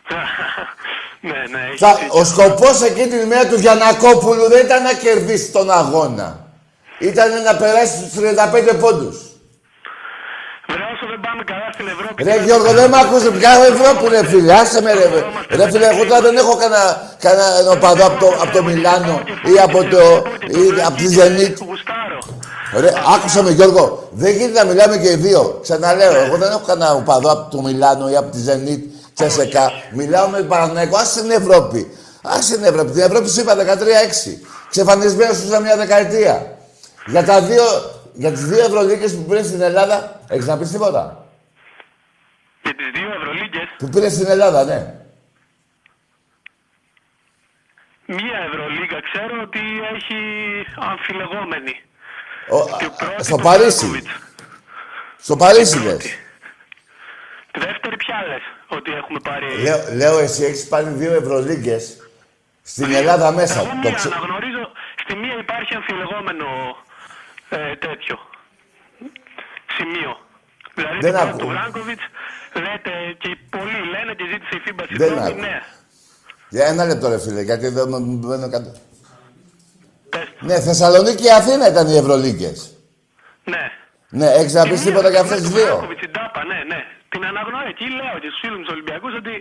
ναι, ναι, έχεις Θα, δίκιο. ο σκοπός εκείνη την ημέρα του Γιανακόπουλου δεν ήταν να κερδίσει τον αγώνα. Ήταν να περάσει στους 35 πόντους. Βρε, όσο δεν πάμε καλά στην Ευρώπη... Ρε Γιώργο, δεν μ' ακούς πια Ευρώπη ρε φίλε, άσε με ρε. Ρε φίλε, εγώ τώρα δεν έχω κανένα κανένα οπαδό από το, από το Μιλάνο ή από, το, ή από τη Zenit. Γουστάρω. Ρε, άκουσα με Γιώργο, δεν γίνεται να μιλάμε και οι δύο. Ξαναλέω, εγώ δεν έχω κανένα οπαδό από το Μιλάνο ή από τη Zenit, Τσεσεκά. Μιλάω με Παναθηναϊκό, άσε την Ευρώπη. Άσε την Ευρώπη. Την Ευρώπη σου είπα 13-6. Ξεφανισμένος σου μια δεκαετία. Για, τα δύο, για τις δύο Ευρωλίκες που πήρε στην Ελλάδα, έχεις να πεις τίποτα; Και τις δύο Ευρωλίγκες, Που πήρε στην Ελλάδα, ναι. μία Ευρωλίγκα ξέρω ότι έχει αμφιλεγόμενη. Ο, Και α, πρώτη στο το Παρίσι. Μπράνκοβιτς. Στο Παρίσι λες. Τη δεύτερη ποια λες ότι έχουμε πάρει... Λέω, λέω εσύ έχεις πάρει δύο Ευρωλίγκες στην Ελλάδα μέσα. Εγώ Το μία ξε- αναγνωρίζω, στη μία υπάρχει αμφιλεγόμενο ε, τέτοιο σημείο. Δηλαδή Δεν την πρώτη ακούω. του Βράνκοβιτς λέτε και πολλοί λένε και ζήτησε η FIBA Δεν συγγνώμη, ακούω. ναι. Για ένα λεπτό ρε φίλε, γιατί δεν μου μπαίνω κάτω. Πες. Ναι, Θεσσαλονίκη και Αθήνα ήταν οι Ευρωλίγκες. Ναι. Ναι, έχεις να πεις Τη τίποτα μία, για αυτές με τις του δύο. Βράνκοβιτς, την τάπα, ναι, ναι. Την αναγνωρίζω. Εκεί λέω και στους φίλους μου τους Ολυμπιακούς ότι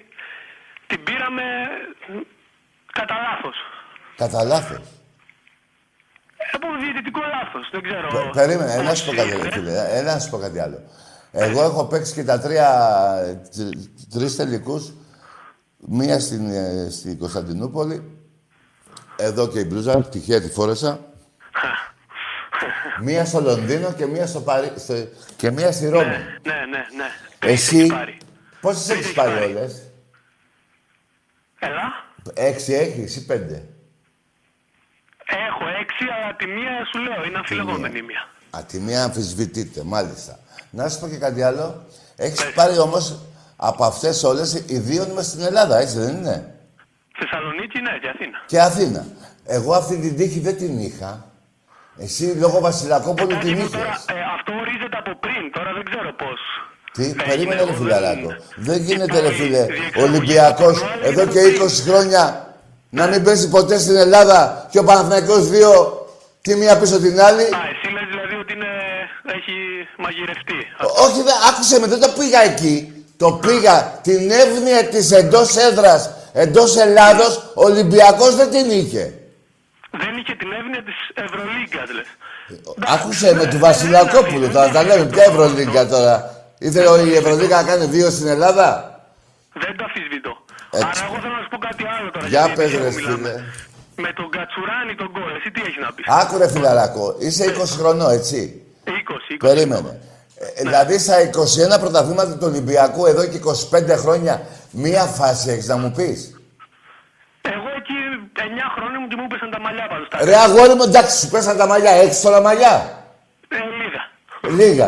την πήραμε κατά λάθος. Κατά λάθος. Από διαιτητικό λάθος. Δεν ξέρω. Πε- Περίμενε, πώς να σου πω κάτι άλλο, ήρθε. φίλε. Ε, να σου πω κάτι άλλο. Εγώ έχω παίξει και τα τρία, τρι- τρεις τελικούς. Μία στην, ε, στην Κωνσταντινούπολη. Εδώ και η μπλούζα, τυχαία τη φόρεσα. Μία στο Λονδίνο και μία στο Παρί... στο- και μία στη Ρώμη. Ναι, ναι, ναι, ναι. Εσύ, Έχεις πάρει. πόσες έχεις έχεις πάρει πάρει. όλες; Έλα. Έξι έχεις ή πέντε; Έχω έξι, αλλά τη μία σου λέω είναι αμφιλεγόμενη η μία. Α, τη μία αμφισβητείται, μάλιστα. Να σου πω και κάτι άλλο. Έχεις πάρει όμως από αυτές όλες οι δύο είναι μες στην Ελλάδα, έτσι δεν είναι; Θεσσαλονίκη, ναι, και Αθήνα. Και Αθήνα. Εγώ αυτή την τύχη δεν την είχα. Εσύ λόγω Βασιλακόπουλου Κάτι την μου είχες. τώρα, ε, αυτό ορίζεται από πριν, τώρα δεν ξέρω πώς. Τι, έγινε, περίμενε ρε εγώ φιλαράκο. δεν- Δεν γίνεται ρε Υπάρχει φίλε. διεξαγωγή Ολυμπιακός του εδώ Νοέμβρη και πριν. 20 χρόνια Να μην πέσει ποτέ στην Ελλάδα και ο Παναθηναϊκός δύο τη μία πίσω την άλλη. Α, εσύ λες δηλαδή ότι είναι... έχει μαγειρευτεί. Όχι, δε, άκουσε με, δεν το πήγα εκεί. Το πήγα την εύνοια της εντός έδρας, εντός Ελλάδος, ο Ολυμπιακός δεν την είχε. Δεν είχε την εύνοια της Ευρωλίγκας, λες. Άκουσε με του Βασιλακόπουλου τώρα, τα λέμε. Ποια Ευρωλίγκα τώρα. Ήθελε η Ευρωλίγκα να κάνει δύο στην Ελλάδα; Δεν το αφισβητώ. Έτσι. Άρα εγώ θέλω να σου πω κάτι άλλο τώρα. Για γιατί πες, επειδή ρε, εγώ μιλάμε. φίλε. Με τον Κατσουράνη τον γκολ, εσύ τι έχεις να πεις; Άκου ρε φιλαράκο, είσαι 20 χρονών, έτσι. 20, 20. Περίμενε. Ε, δηλαδή στα 21 πρωταθλήματα του Ολυμπιακού εδώ και 25 χρόνια μία φάση έχεις να μου πεις; Εγώ εκεί 9 χρόνια μου και μου έπεσαν τα μαλλιά πάντως. τα- Ρε αγόρι μου, εντάξει, σου πέσαν τα μαλλιά. Έχεις τώρα μαλλιά; Ε, λίγα. Λίγα.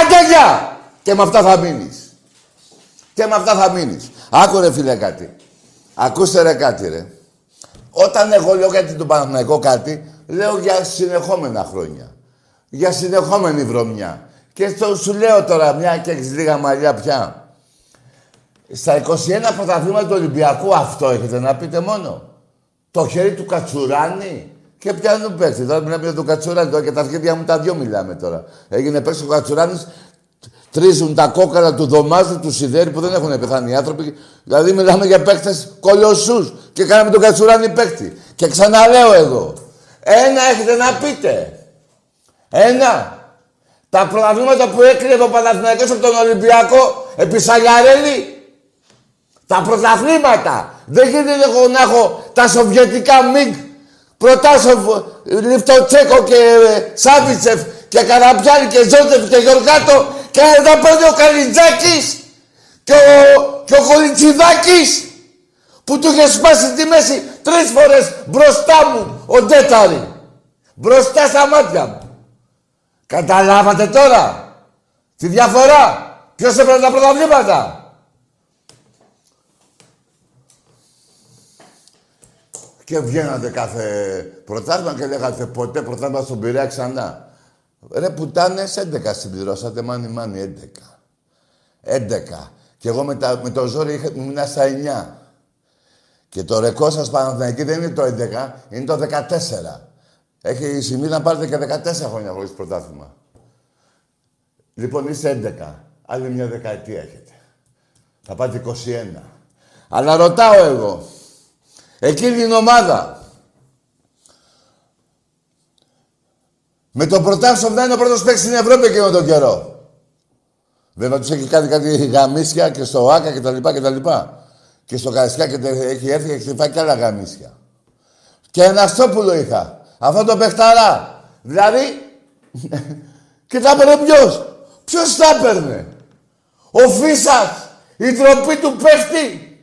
Άντε γεια! Και με αυτά θα μείνεις. Και με αυτά θα μείνεις. Άκου ρε φίλε κάτι. Ακούστε ρε κάτι ρε. Όταν εγώ λέω κάτι του Παναθηναϊκό κάτι, λέω για συνεχόμενα χρόνια. Για συνεχόμενη βρωμιά. Και στο, σου λέω τώρα, μια και έχεις λίγα μαλλιά πια. Στα 21 πρωταθλήματα του Ολυμπιακού αυτό έχετε να πείτε μόνο. Το χέρι του Κατσουράνη. Και πιάνουν παίξει. Τώρα μιλάμε για τον Κατσουράνη. Τώρα και τα αρχίδια μου τα δυο μιλάμε τώρα. Έγινε παίξει ο Κατσουράνης. Τρίζουν τα κόκκαλα του δωμάζου, του σιδέρι που δεν έχουν πεθάνει οι άνθρωποι. Δηλαδή μιλάμε για παίκτες κολοσσούς. Και κάναμε τον Κατσουράνη παίκτη. Και ξαναλέω εγώ. Ένα έχετε να πείτε. Ένα. Τα πρωταθλήματα που έκλειε ο Παναθηναϊκός από τον Ολυμπιακό επί Σαγιαρέλη. Τα πρωταθλήματα. Δεν γίνεται εγώ να έχω τα σοβιετικά μιγκ. Προτάσοφ, Λιφτοτσέκο και ε, Σάβιτσεφ και Καραπιάλη και Ζώτεφ και Γιωργάτο και να τα παίρνει ο Καλιτζάκης και ο, και ο Κολιτσιδάκης που του είχε σπάσει τη μέση τρεις φορές μπροστά μου ο Ντέταρη. Μπροστά στα μάτια μου. Καταλάβατε τώρα τη διαφορά; Ποιος έπαιρνε τα πρωταθλήματα. Και βγαίνατε κάθε πρωτάθλημα και λέγατε ποτέ πρωτάθλημα στον Πειραιά ξανά. Ρε πουτάνες, 11 συμπληρώσατε, μάνι μάνι, 11. 11. Και εγώ με, τα, με το ζόρι είχα, ήμουν στα 9. Και το ρεκόρ σας Παναθηναϊκή δεν είναι το 11, είναι το 14. Έχει σημεί να πάρετε και 14 χρόνια χωρίς πρωτάθλημα. Λοιπόν, είστε 11. Άλλη μια δεκαετία έχετε. Θα πάτε 21. Αλλά ρωτάω εγώ, εκείνη την ομάδα, με το πρωτάθλημα να είναι ο πρώτος παίκτης στην Ευρώπη εκείνο τον καιρό. Βέβαια τους έχει κάνει κάτι γαμίσια και στο ΆΚΑ και τα λοιπά και τα λοιπά. Και στο Καρισκά και τε- έχει έρθει και έχει φάει και άλλα γαμίσια. Και ένα στόπουλο είχα. Αυτό το παιχταρά. Δηλαδή, και τα έπαιρνε ποιος. Ποιος τα έπαιρνε. Ο Φίσας. Η τροπή του παίχτη.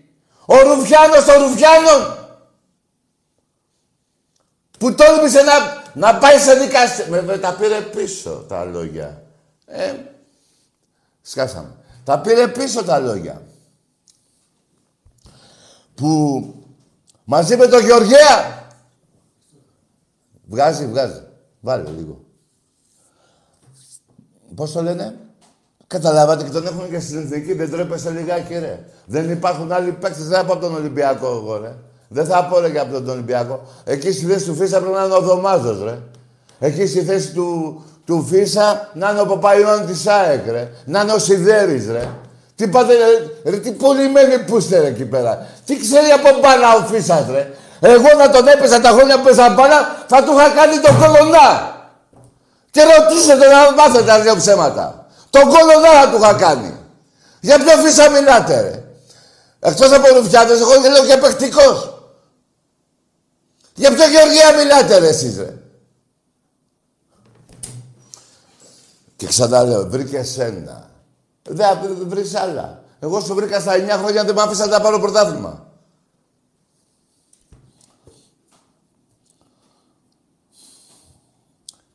Ο Ρουφιάνος των Ρουφιάνων. Που τόλμησε να, να πάει σε δικαστή. Με, με τα πήρε πίσω τα λόγια. Ε, σκάσαμε. Τα πήρε πίσω τα λόγια. Που μαζί με τον Γεωργέα Βγάζει, βγάζει. Βάλε λίγο. Πώς το λένε; Καταλάβατε και τον έχουν και στην εθνική. Δεν τρέπεστε λιγάκι, ρε. Δεν υπάρχουν άλλοι παίκτες. Δεν θα πω από τον Ολυμπιακό, εγώ, ρε. Δεν θα πω, ρε, και από τον Ολυμπιακό. Εκεί στη θέση του Φίσα πρέπει να είναι ο Δωμάζος, ρε. Εκεί στη θέση του, του Φίσα να είναι ο Παπαϊόν της ΑΕΚ, ρε. Να είναι ο Σιδέρης, ρε. Τι πάτε, ρε, ρε, τι πολυμένοι που είστε, ρε, εκεί πέρα. Τι ξέρει από μπάλα ο Φίσας, ρε. Εγώ να τον έπαιζα τα χρόνια που παίζα μπάλα, θα του είχα κάνει τον κολονά. Και ρωτήστε τον να μάθετε τα δύο ψέματα. Τον κολονά θα του είχα κάνει. Για ποιο Φίσα μιλάτε, ρε. Εκτός από ρουφιάδες, εγώ και λέω και παιχτικός. Για ποιο Γεωργία μιλάτε, ρε, εσείς, ρε. Και ξαναλέω, βρήκε ένα. Δεν βρει άλλα. Εγώ σου βρήκα στα 9 χρόνια δεν μ' άφησα να πάρω πρωτάθλημα.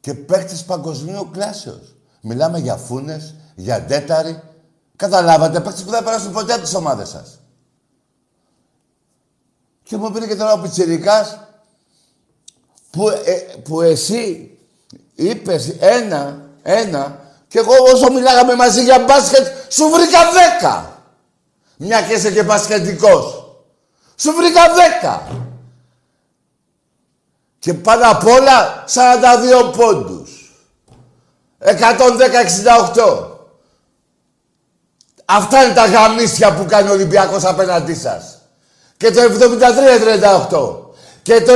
Και παίκτες παγκοσμίου κλάσεως. Μιλάμε για φούνες, για ντέταρι. Καταλάβατε, παίκτες που δεν θα περάσουν ποτέ από τις ομάδες σας. Και μου πήρε και τώρα ο Πιτσιρικάς που, ε, που εσύ είπες ένα, ένα και εγώ όσο μιλάγαμε μαζί για μπάσκετ σου βρήκα δέκα. Μια και είσαι και μπασκετικός. Σου βρήκα δέκα. Και πάνω απ' όλα 42 πόντους. 110-68. Αυτά είναι τα γαμίσια που κάνει ο Ολυμπιακός απέναντί σας. Και το 73-38. Και το 102-29.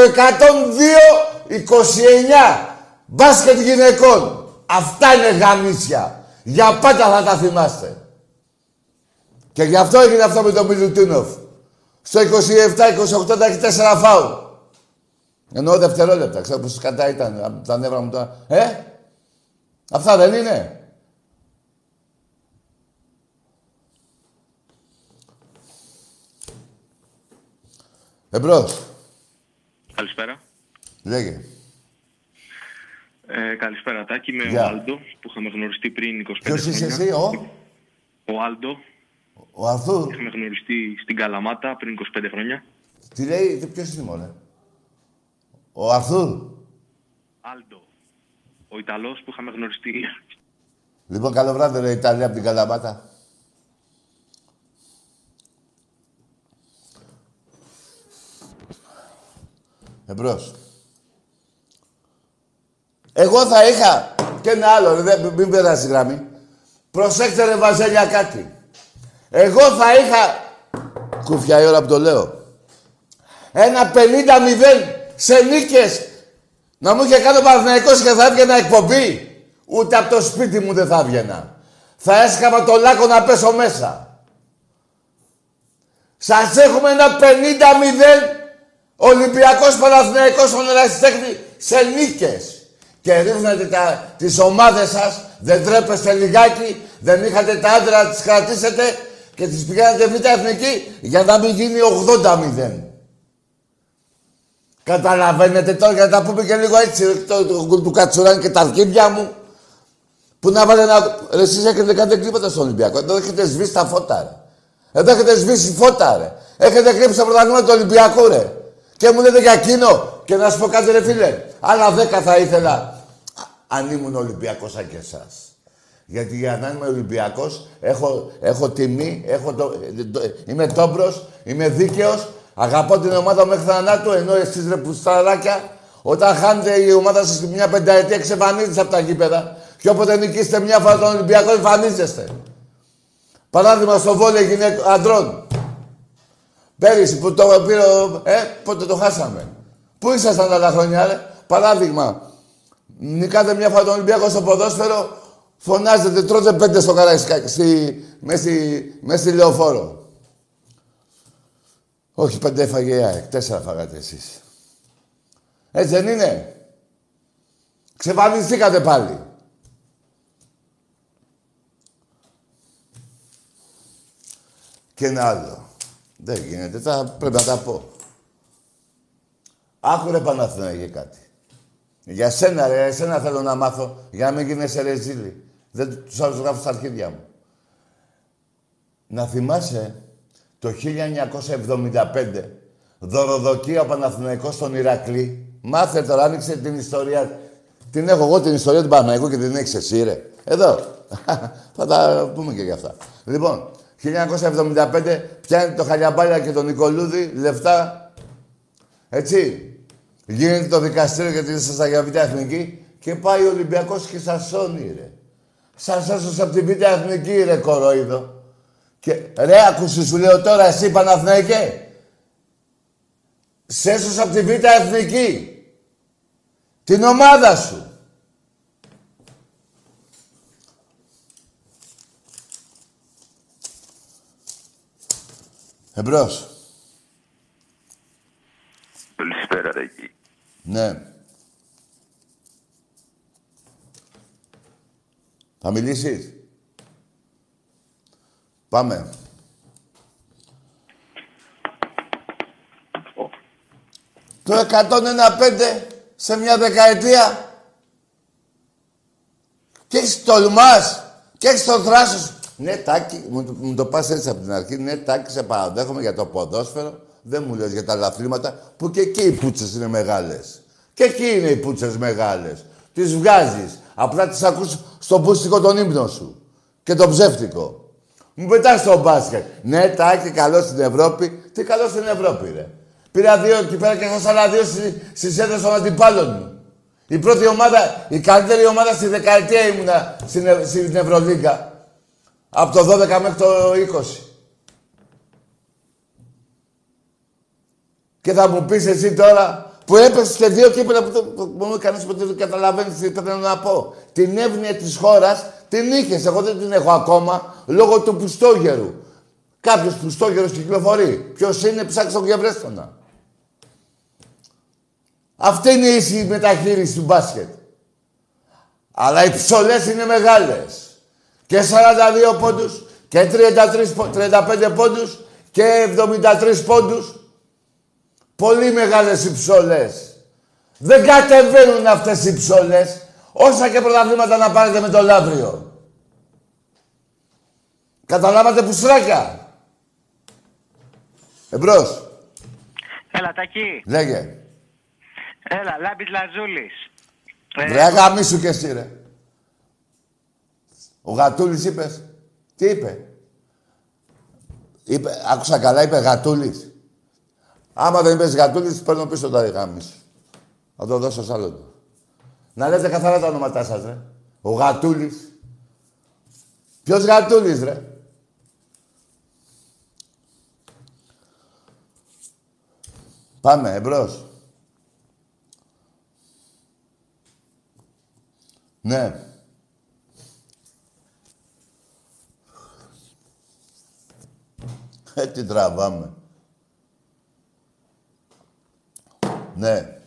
Μπάσκετ γυναικών. Αυτά είναι γαμίσια. Για πάντα θα τα θυμάστε. Και γι' αυτό έγινε αυτό με τον Μιλουτίνοφ. Στο 27-28 τα έχει 4 φάουλ. Εννοώ δευτερόλεπτα. Ξέρω πως κατά ήταν τα νεύρα μου τώρα. Ε! Αυτά δεν είναι; Εμπρός. Καλησπέρα. Λέγε. Ε, καλησπέρα, Τάκη. Είμαι Γεια. ο Άλντο που είχαμε γνωριστεί πριν 25 Ποιος χρόνια. είσαι εσύ, ο, Ο Άλντο. ο Αρθούρ. Είχαμε γνωριστεί στην Καλαμάτα πριν 25 χρόνια. Τι λέει, τι- ποιος είναι μωρέ; Ο Αρθούρ. Άλντο. Ο Ιταλός που είχαμε γνωριστεί. Λοιπόν, καλό βράδυ, ρε Ιταλία από την Καλαμάτα. Εμπρός. Εγώ θα είχα και ένα άλλο, ρε, δεν- μην περάσει η γραμμή. Προσέξτε ρε Βαζέλια κάτι. Εγώ θα είχα, κούφια η ώρα που το λέω, ένα 50-0 σε νίκες να μου είχε κάνει ο Παναθηναϊκός και θα έβγαινα εκπομπή. Ούτε από το σπίτι μου δεν θα έβγαινα. Θα έσκαμα το λάκκο να πέσω μέσα. Σας έχουμε ένα 50-0 Ολυμπιακός Παναθηναϊκός στον Ερασιτέχνη σε νίκες. Και ρίχνετε τα, τις ομάδες σας, δεν τρέπεστε λιγάκι, δεν είχατε τα άντρα να τις κρατήσετε και τις πηγαίνετε β' εθνική για να μην γίνει 80-0. Καταλαβαίνετε τώρα για να τα πούμε και λίγο έτσι το, το, το, του Κατσουράνη και τα αρχίδια μου. Που να βάλε ένα... Ρε, εσείς έχετε κάνει κλίματα στον Ολυμπιακό; Εδώ έχετε σβήσει τα φώτα, ρε. Εδώ έχετε σβήσει φώτα, ρε. Έχετε κρύψει τα πρωταθλήματα του Ολυμπιακού, ρε. Και μου λέτε για εκείνο. Και να σου πω κάτι, ρε φίλε. Άλλα δέκα θα ήθελα. Α, Αν ήμουν Ολυμπιακός σαν και εσάς. Γιατί για να είμαι Ολυμπιακός έχω, έχω τιμή, έχω το, ε, το- ε, είμαι τόμπρος, είμαι δίκαιος, αγαπώ την ομάδα μέχρι θανάτου, ενώ εσείς ρε πουσταράκια, όταν χάνετε η ομάδα σας μια πενταετία εξαφανίζεστε από τα γήπεδα και όποτε νικήσετε μια φορά τον Ολυμπιακό εμφανίζεστε. Παράδειγμα στο βόλιο γυναίκων αντρών. Πέρυσι που το πήρε, ο- ε, πότε το χάσαμε. Πού ήσασταν τα χρόνια, ρε; Παράδειγμα, νικάτε μια φορά τον Ολυμπιακό στο ποδόσφαιρο, φωνάζετε, τρώτε πέντε στο καραϊσκάκι, στη, μέσα, στη, μέσα στη λεωφόρο. Όχι, πέντε έφαγε η ΑΕΚ, τέσσερα φάγατε εσείς. Έτσι δεν είναι; Ξεφανιστήκατε πάλι. Και ένα άλλο. Δεν γίνεται, θα πρέπει να τα πω. Άκου ρε Παναθηναϊκέ κάτι. Για σένα ρε, εσένα θέλω να μάθω, για να μην γίνεσαι ρεζίλη. Δεν τους άλλους γράφω στα αρχίδια μου. Να θυμάσαι το 1975, δωροδοκία ο Παναθηναϊκός στον Ηρακλή. Μάθε τώρα, άνοιξε την ιστορία. Την έχω εγώ την ιστορία του Παναθηναϊκού και την έχεις εσύ ρε. Εδώ. Θα τα πούμε και για αυτά. Λοιπόν, 1975 πιάνει το Χαλιαμπάλια και τον Νικολούδη λεφτά. Έτσι. Γίνεται το δικαστήριο γιατί ήσασταν για Β' Εθνική και πάει ο Ολυμπιακός και σας σώνει ρε. Σας έσωσε από τη Β' Εθνική ρε κορόιδο. Και ρε άκουσε σου λέω τώρα εσύ Παναθηναϊκέ. Σε έσωσε από τη Β' Εθνική. Την ομάδα σου. Εμπρός. Καλησπέρα, Ρέκη. Ναι. Θα μιλήσεις; Πάμε. Το 101-5 σε μια δεκαετία και έχεις τολμάς και έχεις το θράσος. Ναι, Τάκη, μου, το- μου το πας έτσι από την αρχή. Ναι, Τάκη, σε παραδέχομαι για το ποδόσφαιρο. Δεν μου λες για τα λαθρήματα που και εκεί οι πούτσες είναι μεγάλες. Και εκεί είναι οι πούτσες μεγάλες. Τις βγάζεις. Απλά τις ακούς στο πούστικο τον ύμνο σου. Και το ψεύτικο. Μου πετάς το μπάσκετ. Ναι, Τάκη, καλός στην Ευρώπη. Τι καλός στην Ευρώπη, ρε. Πήρα δύο εκεί πέρα και έχασα άλλα δύο στις, στις έδρες των αντιπάλων μου. Η πρώτη ομάδα, η καλύτερη ομάδα στη δεκαετία ήμουνα στην, Ευ- στην Ευρωλίγκα. Από το 12 μέχρι το 20. Και θα μου πεις εσύ τώρα που έπεσε σε δύο κύπελα που, το- που μου κανείς ποτέ δεν καταλαβαίνεις τι θέλω να πω. Την εύνοια της χώρας την είχες, εγώ δεν την έχω ακόμα, λόγω του πουστόγερου. Κάποιος πουστόγερος κυκλοφορεί. Ποιος είναι, ψάξτε τον και βρέστονα. Αυτή είναι η ίση μεταχείριση του μπάσκετ. Αλλά οι ψολές είναι μεγάλες. Και 42 πόντους και 33, πο- 35 πόντους και 73 πόντους. Πολύ μεγάλες οι ψολές. Δεν κατεβαίνουν αυτές οι ψολές. Όσα και πρωταθλήματα να πάρετε με το Λαύριο. Καταλάβατε πουστράκια. Εμπρός. Έλα, Τάκη. Λέγε. Έλα, Λάμπης Λαζούλης. Ε, Ρε αγαμίσου κι εσύ ρε. Ο Γατούλης είπες. Τι είπε; είπε. Άκουσα καλά, είπε Γατούλης. Άμα δεν είπες Γατούλης, παίρνω πίσω τα γάμισου. Θα το δώσω σ' άλλο του. Να λέτε καθαρά τα ονόματά σας, ρε. Ο Γατούλης. Ποιος Γατούλης, ρε; Πάμε, εμπρός. Ναι. Τι τραβάμε. Ναι.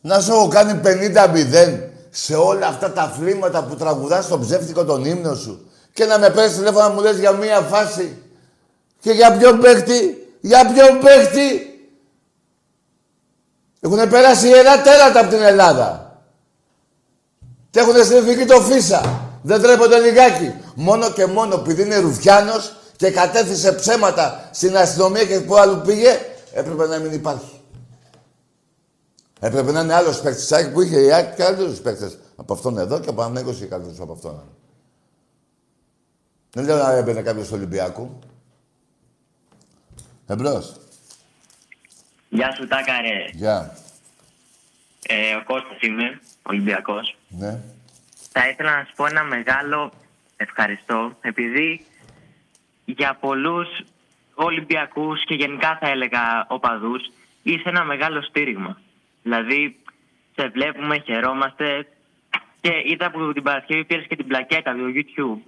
Να σου έχω κάνει 50-0 σε όλα αυτά τα αθλήματα που τραγουδάς στο ψεύτικο τον ύμνο σου και να με παίρνεις τηλέφωνο να μου λες για μία φάση και για ποιον παίχτη, για ποιον παίχτη. Έχουν περάσει ιερά τέρατα από την Ελλάδα. Και έχουν στην εθνική το Φίσα. Δεν τρέπονται λιγάκι. Μόνο και μόνο επειδή είναι Ρουφιάνος και κατέθεσε ψέματα στην αστυνομία και που άλλου πήγε, έπρεπε να μην υπάρχει. Έπρεπε να είναι άλλος παίκτης που είχε η Άκη και άλλου παίκτες από αυτόν εδώ και από έναν 20 και καλύτερους από αυτόν. Δεν λέω να έμπαινε κάποιος στο Ολυμπιακό. Εμπρός. Γεια σου, Τάκα, ρε. Γεια. Ε, ο Κώστας είμαι, Ολυμπιακός. Ναι. Θα ήθελα να σου πω ένα μεγάλο ευχαριστώ, επειδή για πολλούς Ολυμπιακούς και γενικά θα έλεγα οπαδούς, είσαι ένα μεγάλο στήριγμα. Δηλαδή, σε βλέπουμε, χαιρόμαστε και είδα που την Παρασκευή πήρες και την πλακέτα του YouTube.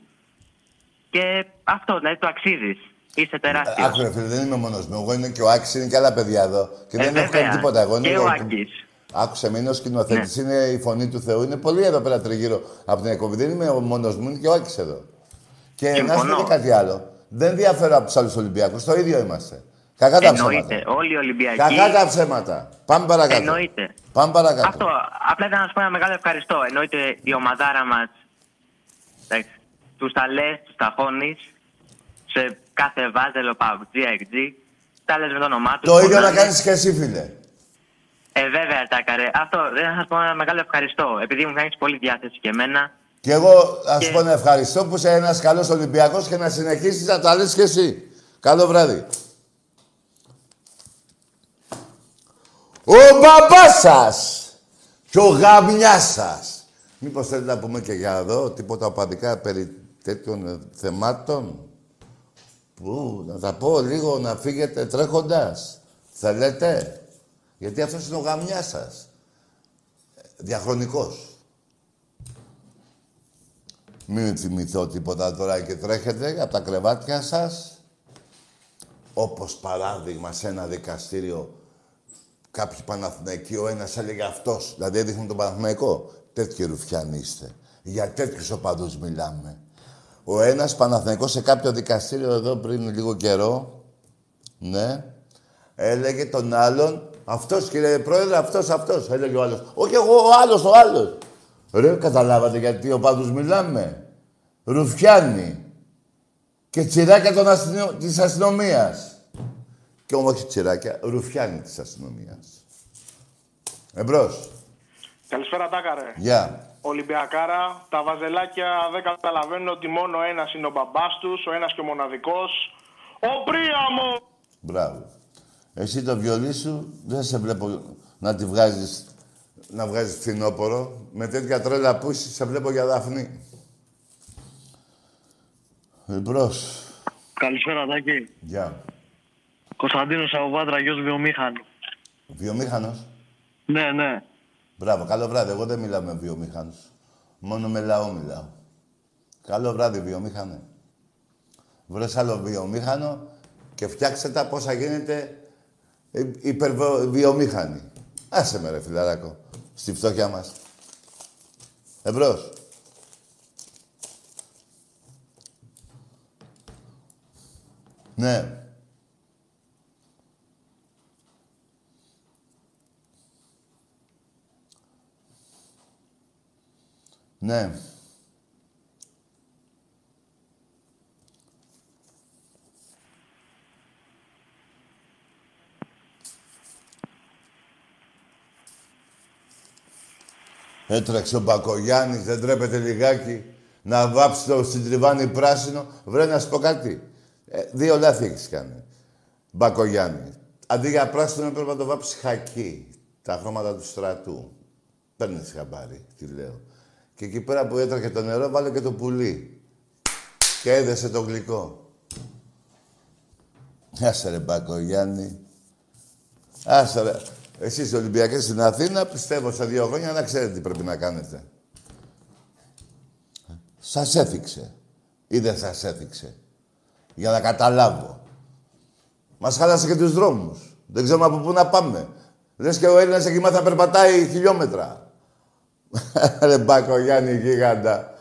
Και αυτό, δηλαδή το αξίζεις. Είσαι τεράστιος. Άκου ρε φίλε, δεν είμαι μόνος μου. Εγώ είναι και ο Άκης, είναι και άλλα παιδιά εδώ. Και Ε, δεν έχω κάνει βέβαια. τίποτα. Εγώ είναι Και εγώ- ο Άκης. Άκουσε με, είναι ο σκηνοθέτης, Ναι. είναι η φωνή του Θεού. Είναι πολύ εδώ πέρα τριγύρω από την εκπομπή. Δεν είμαι ο μόνος μου, είναι και ο Άκης εδώ. Και να σου πω Συμφωνώ. και κάτι άλλο. Δεν διαφέρω από τους άλλους Ολυμπιακούς. Το ίδιο είμαστε. Κακά τα ψέματα. Εννοείται. Όλοι οι Ολυμπιακοί. Κακά τα ψέματα. Πάμε παρακάτω. Εννοείται. Πάμε παρακάτω. Αυτό. Απλά ήταν να σου πω ένα μεγάλο ευχαριστώ. Εννοείται η ομαδάρα μας. Τους τα λες, τους τα χώνει. Σε κάθε βάζελο παουτζή, εκτζή. Τα λες με το όνομά τους. Το ίδιο να κάνεις και εσύ, φίλε. Ε, βέβαια, Τάκαρε. Αυτό δεν θα σα πω ένα μεγάλο ευχαριστώ. Επειδή μου κάνει πολύ διάθεση και εμένα. Και εγώ θα σου Και- πω να ευχαριστώ που είσαι ένας καλός Ολυμπιακός και να συνεχίσεις να τα λες και εσύ. Καλό βράδυ. Ο μπαμπάς σας και ο γαμιάς σας. Μήπως θέλετε να πούμε και για εδώ τίποτα οπαδικά περί τέτοιων ε, θεμάτων; Πού, να τα πω λίγο να φύγετε τρέχοντας. Θέλετε; Γιατί αυτός είναι ο γαμιάς σας. Ε, Διαχρονικός. Μην θυμηθώ τίποτα τώρα και τρέχετε από τα κρεβάτια σας. Όπως παράδειγμα σε ένα δικαστήριο κάποιοι Παναθηναϊκοί, ο ένας έλεγε αυτός. Δηλαδή έδειχνε τον Παναθηναϊκό. Τέτοιοι ρουφιάνοι είστε. Για τέτοιους οπαδούς μιλάμε. Ο ένας Παναθηναϊκός σε κάποιο δικαστήριο εδώ πριν λίγο καιρό, ναι, έλεγε τον άλλον, αυτός κύριε Πρόεδρε, αυτός, αυτός, έλεγε ο άλλος. Όχι εγώ, ο άλλος, ο άλλος. Ρε, καταλάβατε γιατί οπαδούς μιλάμε. Ρουφιάνοι. Και τσιράκια των αστυνο... της αστυνομίας. Και όμως όχι τσιράκια, ρουφιάνοι της αστυνομίας. Εμπρός. Καλησπέρα, Τάκαρε. Γεια. Ολυμπιακάρα, τα βαζελάκια δεν καταλαβαίνουν ότι μόνο ένας είναι ο μπαμπάς τους, ο ένας και ο μοναδικός. Ο Πρίαμος! Μπράβο. Εσύ το βιολί σου δεν σε βλέπω να τη βγάζεις, να βγάζεις φθινόπορο. Με τέτοια τρέλα που είσαι, σε βλέπω για δάφνη. Εμπρός. Καλησπέρα, Τάκη. Γεια. Κωνσταντίνος από Πάτρα, γιος βιομήχανου. Βιομήχανος; Ναι, ναι. Μπράβο, καλό βράδυ. Εγώ δεν μιλάω με βιομήχανους. Μόνο με λαό μιλάω. Καλό βράδυ, βιομήχανε. Βρες άλλο βιομήχανο και φτιάξτε τα πόσα γίνεται υπερβιομήχανη. Άσε με ρε φιλαράκο, στη φτώχεια μας. Εμπρός. Ναι. Ναι. Έτρεξε ο Μπακογιάννης, δεν τρέπεται λιγάκι να βάψει το συντριβάνι πράσινο. Βρε να σου πω κάτι. Ε, δύο λάθη έχεις κάνει. Μπακογιάννη. Αντί για πράσινο έπρεπε να το βάψει χακί. Τα χρώματα του στρατού. Παίρνεις χαμπάρι, τι λέω. Και εκεί πέρα που έτρεχε το νερό, βάλε και το πουλί. Και έδεσε το γλυκό. Άσε ρε Μπακογιάννη. Άσε ρε. Εσείς Ολυμπιακές στην Αθήνα, πιστεύω σε δύο χρόνια να ξέρετε τι πρέπει να κάνετε. Σας έθιξε. Ή δεν σας έθιξε. Για να καταλάβω. Μας χάλασε και τους δρόμους. Δεν ξέρουμε από πού να πάμε. Λες και ο Έλληνας εκεί θα περπατάει χιλιόμετρα. Ρε Μπάκο Γιάννη γίγαντα.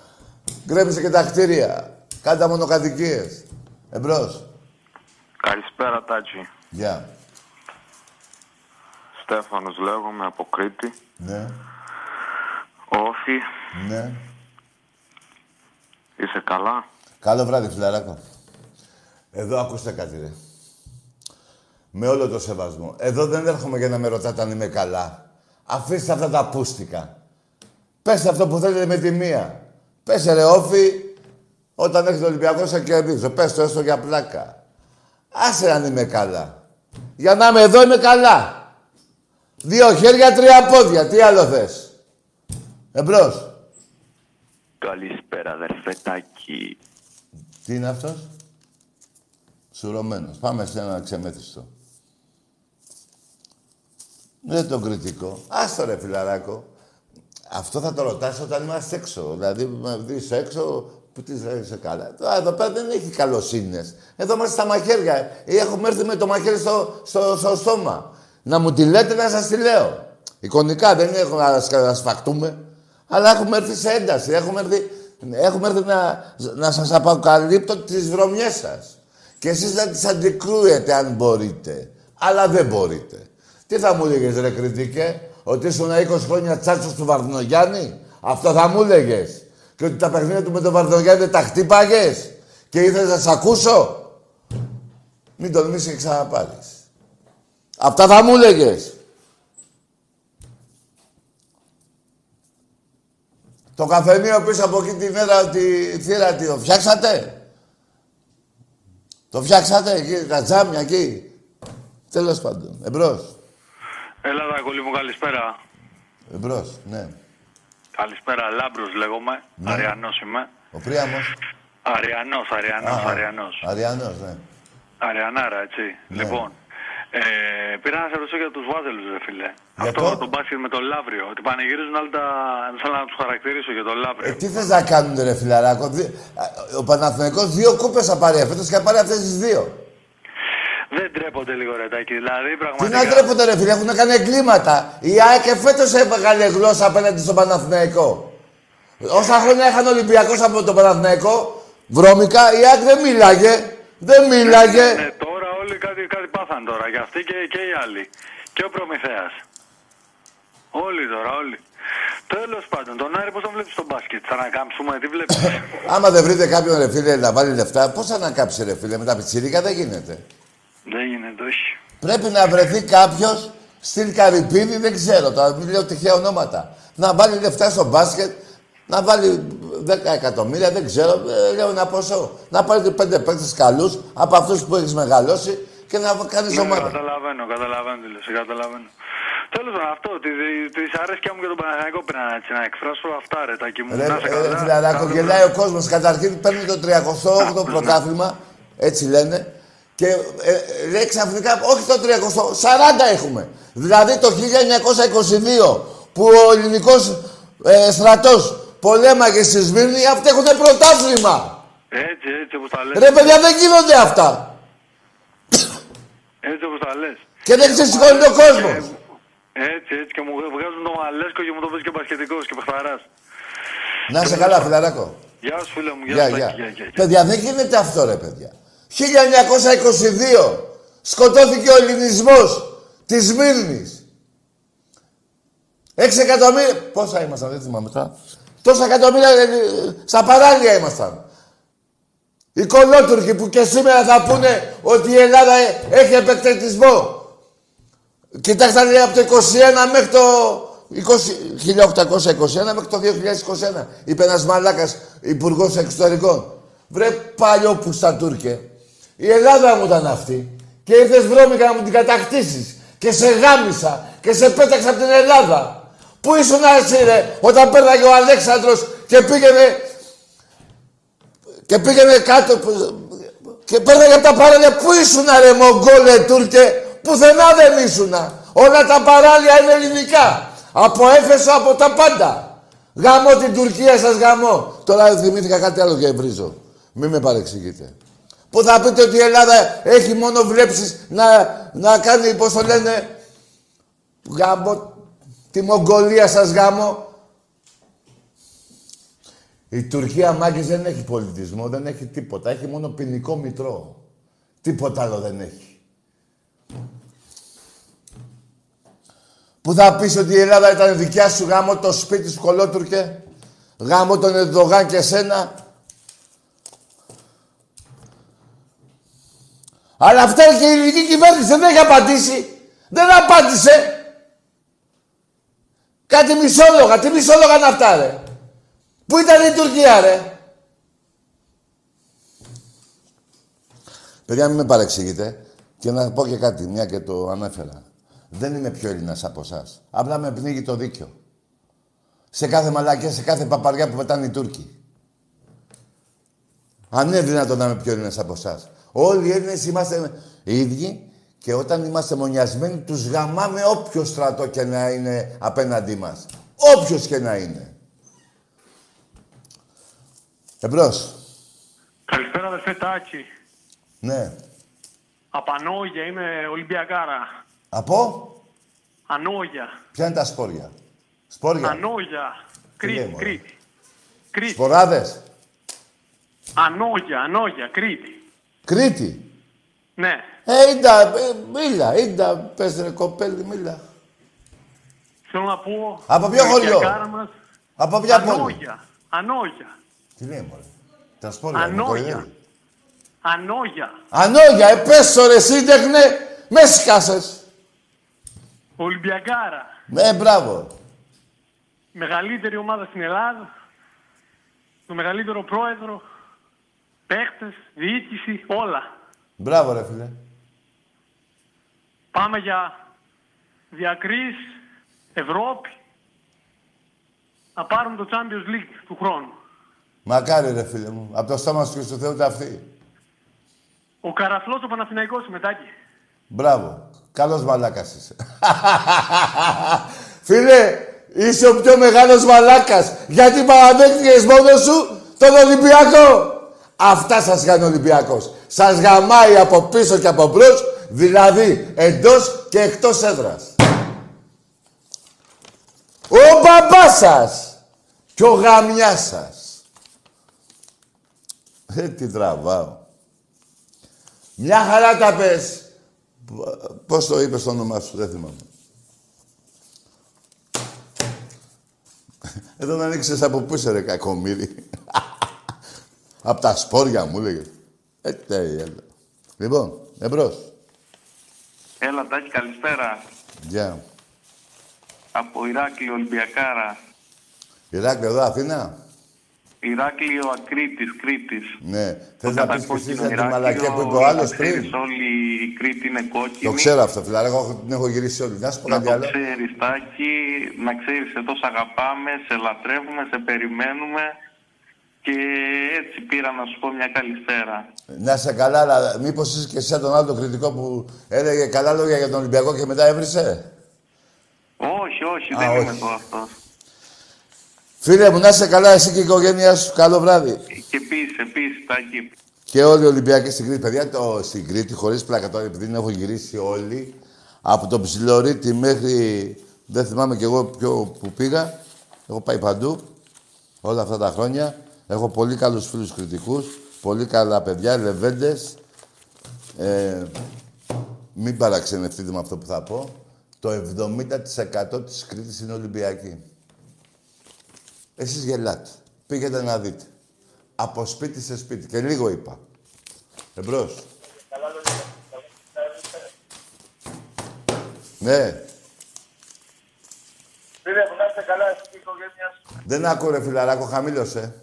Γκρέμισε και τα κτίρια. Κάντε μονοκατοικίες. Εμπρός. Καλησπέρα, Τάτσι. Γεια. Στέφανος λέγομαι από Κρήτη. Ναι. Όφη. Ναι. Είσαι καλά; Καλό βράδυ, φιλαράκο. Εδώ ακούστε κάτι, ρε. Με όλο το σεβασμό. Εδώ δεν έρχομαι για να με ρωτάτε αν είμαι καλά. Αφήστε αυτά τα πούστικα. Πέστε αυτό που θέλετε με τη μία. Πέσε ρε όφη, όταν έχετε Ολυμπιακός σε κερδίζω. Πες το έστω για πλάκα. Άσε αν είμαι καλά. Για να είμαι εδώ είμαι καλά. Δύο χέρια, τρία πόδια. Τι άλλο θες; Εμπρός. Καλησπέρα, αδερφετάκι. Τι είναι αυτός; Σουρωμένος. Πάμε σε ένα ξεμέθιστο. Δεν τον κριτικό. Άστο ρε φιλαράκο. Αυτό θα το ρωτάς όταν είμαστε έξω. Δηλαδή, με δεις έξω, που τις είσαι καλά. Τώρα, εδώ πέρα δεν έχει καλοσύνες. Εδώ είμαστε στα μαχαίρια. Έχουμε έρθει με το μαχαίρι στο, στο, στο στόμα. Να μου τη λέτε να σας τη λέω. Εικονικά δεν έχω να σφαχτούμε. Αλλά έχουμε έρθει σε ένταση. Έχουμε έρθει, έχουμε έρθει να, να σας αποκαλύπτω τις βρωμιές σας. Και εσείς να τις αντικρούετε αν μπορείτε. Αλλά δεν μπορείτε. Τι θα μου έλεγες ρε κριτικέ, ότι ήσουν 20 χρόνια τσάτσος του Βαρδινογιάννη; Αυτό θα μου έλεγε. Και ότι τα παιχνίδια του με τον Βαρδινογιάννη τα χτύπαγες. Και ήθελες να σ' ακούσω. Μην τολμήσεις και ξαναπάρεις. Αυτά θα μου έλεγε. Το καφενείο πίσω από εκεί την μέρα τη θύρα τι το φτιάξατε; Το φτιάξατε εκεί, τα τζάμια εκεί; Τέλος πάντων. Εμπρός. Έλα, Δακολή μου, καλησπέρα. Εμπρός, ναι. Καλησπέρα, Λάμπρος λέγομαι. Ναι. Αριανός είμαι. Ο Πρίαμος. Αριανός, Αριανός, Α, Αριανός. Αριανός, ναι. Αριανάρα, έτσι. Ναι. Λοιπόν, ε, πήρα να σε ρωτήσω για τους Βάζελους, ρε φίλε. Για Αυτό το; το μπάσκετ με το Λαύριο. Ότι πανηγυρίζουν όλα τα... Θέλω να τους χαρακτηρίσω για το Ε, Λαύριο. τι θες να κάνουν ρε φιλαράκο. Δι- α, Ο Παναθηναϊκός δύο κούπες θα πάρει φέτος και θα πάρει αυτές τις δύο. Δεν τρέπονται λίγο, ρε Τάκη. Δηλαδή, Τι πραγματικά... να τρέπονται ρε φίλε, έχουν κάνει εγκλήματα. Η ΑΕΚ και φέτος έβγαλε γλώσσα απέναντι στον Παναθηναϊκό. Όσα χρόνια είχαν Ολυμπιακός από τον Παναθηναϊκό, βρώμικα, η ΑΕΚ δεν μίλαγε. Δεν μίλαγε. Ναι, τώρα όλοι κάτι, κάτι πάθαν τώρα. Και αυτοί και, και οι άλλοι. Και ο Προμηθέας. Όλοι τώρα, όλοι. Τέλος πάντων, τον Άρη πώς τον βλέπεις στο μπάσκετ. Θα ανακάμψουμε, τι βλέπεις; Άμα δεν βρείτε κάποιον ρε φίλε να βάλει λεφτά, πώς θα ανακάψει ρε φίλε, με τα πιτσιρίκα δεν γίνεται. Δεν γίνεται, όχι. Πρέπει να βρεθεί κάποιος στην Καρυπίδη, δεν ξέρω τώρα, μην λέω τυχαία ονόματα. Να βάλει λεφτά στο μπάσκετ, να βάλει 10 εκατομμύρια, δεν ξέρω, ε, λέω ένα ποσό. Να πάρει πέντε παίκτες καλούς από αυτούς που έχεις μεγαλώσει και να κάνεις Ναι, ομάδα. Καταλαβαίνω, καταλαβαίνω τι λες, καταλαβαίνω. Τέλος πάντων, αυτό, τη, τη δυσαρέσκεια μου για τον Παναθηναϊκό πρέπει να, έτσι, να εκφράσω αυτά, ρε, τα μου. Ρε, Να είσαι ε, καλά. φιλαράκο, Καλό γελάει ο κόσμος. Καταρχήν παίρνει το 38ο πρωτάθλημα, έτσι λένε, και ε, ε, λέει ξαφνικά, όχι το 30, 40 έχουμε. Δηλαδή το 1922 που ο ελληνικός ε, στρατός πολέμαγε στη Σμύρνη, αυτοί έχουν πρωτάθλημα. Έτσι, έτσι όπως τα λες. Ρε παιδιά, δεν γίνονται αυτά. Έτσι όπως τα λες. Και δεν ξεσηκώνει ο κόσμος. Έτσι, έτσι και μου βγάζουν το μαλέσκο και μου το πες και μπασκετικός και παιχταράς. Να είσαι καλά, φιλαράκο. Γεια σου φίλε μου, γεια, Γεια, σου. γεια. Τάκη, γεια, γεια. Παιδιά, δεν γίνεται αυτό, ρε παιδιά. 1922 σκοτώθηκε ο ελληνισμός της Σμύρνης. Έξι εκατομμύρια... Πόσα ήμασταν, δεν θυμάμαι τώρα. Τόσα εκατομμύρια ε, στα παράλια ήμασταν. Οι κολότουρκοι που και σήμερα θα πούνε ότι η Ελλάδα ε, έχει επεκτετισμό. Κοιτάξτε λέει, από το 21 μέχρι το 20, 1821 μέχρι το 2021. Είπε ένας μαλάκας υπουργός εξωτερικών. Βρε παλιό που στα Τούρκε. Η Ελλάδα μου ήταν αυτή. Και ήρθες βρώμικα να μου την κατακτήσεις. Και σε γάμισα. Και σε πέταξα από την Ελλάδα. Πού ήσουν εσύ ρε, όταν πέρναγε ο Αλέξανδρος και πήγαινε... Και πήγαινε κάτω... που- Και πέρναγε από τα παράλια. Πού ήσουν ρε Μογγόλε Τούρκε. Πουθενά δεν ήσουνα. Όλα τα παράλια είναι ελληνικά. Από Έφεσο, από τα πάντα. Γαμώ την Τουρκία σας γαμώ. Τώρα θυμήθηκα κάτι άλλο και βρίζω. Μην με παρεξηγείτε. Που θα πείτε ότι η Ελλάδα έχει μόνο βλέψεις να, να κάνει, πώς το λένε, γάμο, τη Μογγολία σας γάμο. Η Τουρκία, μάγκες, δεν έχει πολιτισμό, δεν έχει τίποτα. Έχει μόνο ποινικό μητρό. Τίποτα άλλο δεν έχει. Που θα πεις ότι η Ελλάδα ήταν δικιά σου γάμο το σπίτι σου κολότουρκε. Γάμο τον Ερντογάν και σένα. Αλλά αυτά και η ελληνική κυβέρνηση δεν έχει απαντήσει. Δεν απάντησε. Κάτι μισόλογα. Τι μισόλογα είναι αυτά, ρε. Πού ήταν η Τουρκία, ρε; Παιδιά, μην με παρεξηγείτε. Και να πω και κάτι, μια και το ανέφερα. Δεν είμαι πιο Έλληνας από εσάς. Απλά με πνίγει το δίκιο. Σε κάθε μαλακία, σε κάθε παπαριά που πετάνε οι Τούρκοι. Αν είναι δυνατόν να είμαι πιο Έλληνας από εσάς. Όλοι οι Έλληνες είμαστε ίδιοι και όταν είμαστε μονιασμένοι τους γαμάμε όποιο στρατό και να είναι απέναντί μας. Όποιος και να είναι. Εμπρός. Καλησπέρα, αδερφέ Τάκη. Ναι. Από Ανώγεια, είμαι Ολυμπιακάρα. Από; Ανώγεια. Ποια είναι τα σπόρια; Σπόρια. Ανόγια. Τι λέει, Κρήτη, μωρέ. Κρήτη. Κρήτη. Σποράδες. Ανώγεια, Ανώγεια, Κρήτη. Κρήτη. Ναι. Ε, ίντα, ε, μίλα, ίντα, πες ρε κοπέλι, μίλα. Θέλω να πω... Από ποιο η χωριό; Ολυμπιακάρα μας, Από ποια πόλη; Ανόγια. Ανόγια. Τι λέει, μωρέ; Τα σπόρια, Ανόγια. με κοροϊδεύει. Ανόγια. Ανόγια, ε, πες το ρε σύντεχνε, μες σκάσες. Ολυμπιακάρα. Ε, μπράβο. Μεγαλύτερη ομάδα στην Ελλάδα. Το μεγαλύτερο πρόεδρο. Παίχτες, διοίκηση, όλα. Μπράβο, ρε φίλε. Πάμε για διακρίσεις, Ευρώπη. Να πάρουμε το Champions League του χρόνου. Μακάρι, ρε φίλε μου. Από το στόμα σου και στο Θεό τα αυτή. Ο Καραφλός ο Παναθηναϊκός μετάκι. Μπράβο. Καλός μαλάκας είσαι. φίλε, είσαι ο πιο μεγάλος μαλάκας. Γιατί παραδέχτηκες μόνος σου τον Ολυμπιακό. Αυτά σας κάνει ο Ολυμπιακός. Σας γαμάει από πίσω και από μπρος, δηλαδή εντός και εκτός έδρας. Ο μπαμπάς σας και ο γαμιάς σας. Ε, τι τραβάω. Μια χαρά τα πες. Π- Πώς το είπες το όνομά σου, δεν θυμάμαι. Εδώ να ανοίξεις από πού είσαι ρε κακομύρι. Απ' τα σπόρια μου λέγε. Ε, τέλεια. Λοιπόν, εμπρός. Έλα, Τάκη, καλησπέρα. Γεια. Από Ηράκλειο, Ολυμπιακάρα. Ηράκλειο εδώ, Αθήνα; Ηράκλειο Ακρίτης, Κρήτης. Ναι. Θες Το να πεις και εσύ κατακόκκινο για τη Ηράκλειο, μαλακία που είπε ο άλλος να πριν; ξέρεις, Όλη η Κρήτη είναι κόκκινη. Το ξέρω αυτό, φιλαράκο. έχω- Την έχω γυρίσει όλη. Να σου πω Να κάτι το άλλο. ξέρεις, Τάκη, να ξέρεις, εδώ σε αγαπάμε, σε λατρεύουμε, σε περιμένουμε και έτσι πήρα να σου πω μια καλησπέρα. Να σε καλά, αλλά μήπως είσαι και εσύ σαν τον άλλο τον κριτικό που έλεγε καλά λόγια για τον Ολυμπιακό και μετά έβρισε; Όχι, όχι, Α, δεν όχι. είμαι εγώ αυτός. Φίλε μου, να είσαι καλά εσύ και η οικογένειά σου. Καλό βράδυ. Και επίσης, επίσης, Τάκη, Και όλοι οι Ολυμπιακοί στην Κρήτη. Παιδιά, το, στην Κρήτη, χωρίς πλάκα τώρα, επειδή την έχω γυρίσει όλοι, από το Ψιλορίτη μέχρι. Δεν θυμάμαι κι εγώ ποιο που πήγα. Έχω πάει παντού όλα αυτά τα χρόνια. Έχω πολύ καλούς φίλους κριτικούς, πολύ καλά παιδιά, λεβέντες. Ε, μην παραξενευτείτε με αυτό που θα πω. Το 70% της Κρήτης είναι Ολυμπιακή. Εσείς γελάτε. Πήγαινε να δείτε. Από σπίτι σε σπίτι. Και λίγο είπα. Εμπρός. Ναι. Φίλε μου, να είστε καλά, εσύ και η οικογένειά σου. Δεν ακούω ρε φιλαράκο, χαμήλωσε.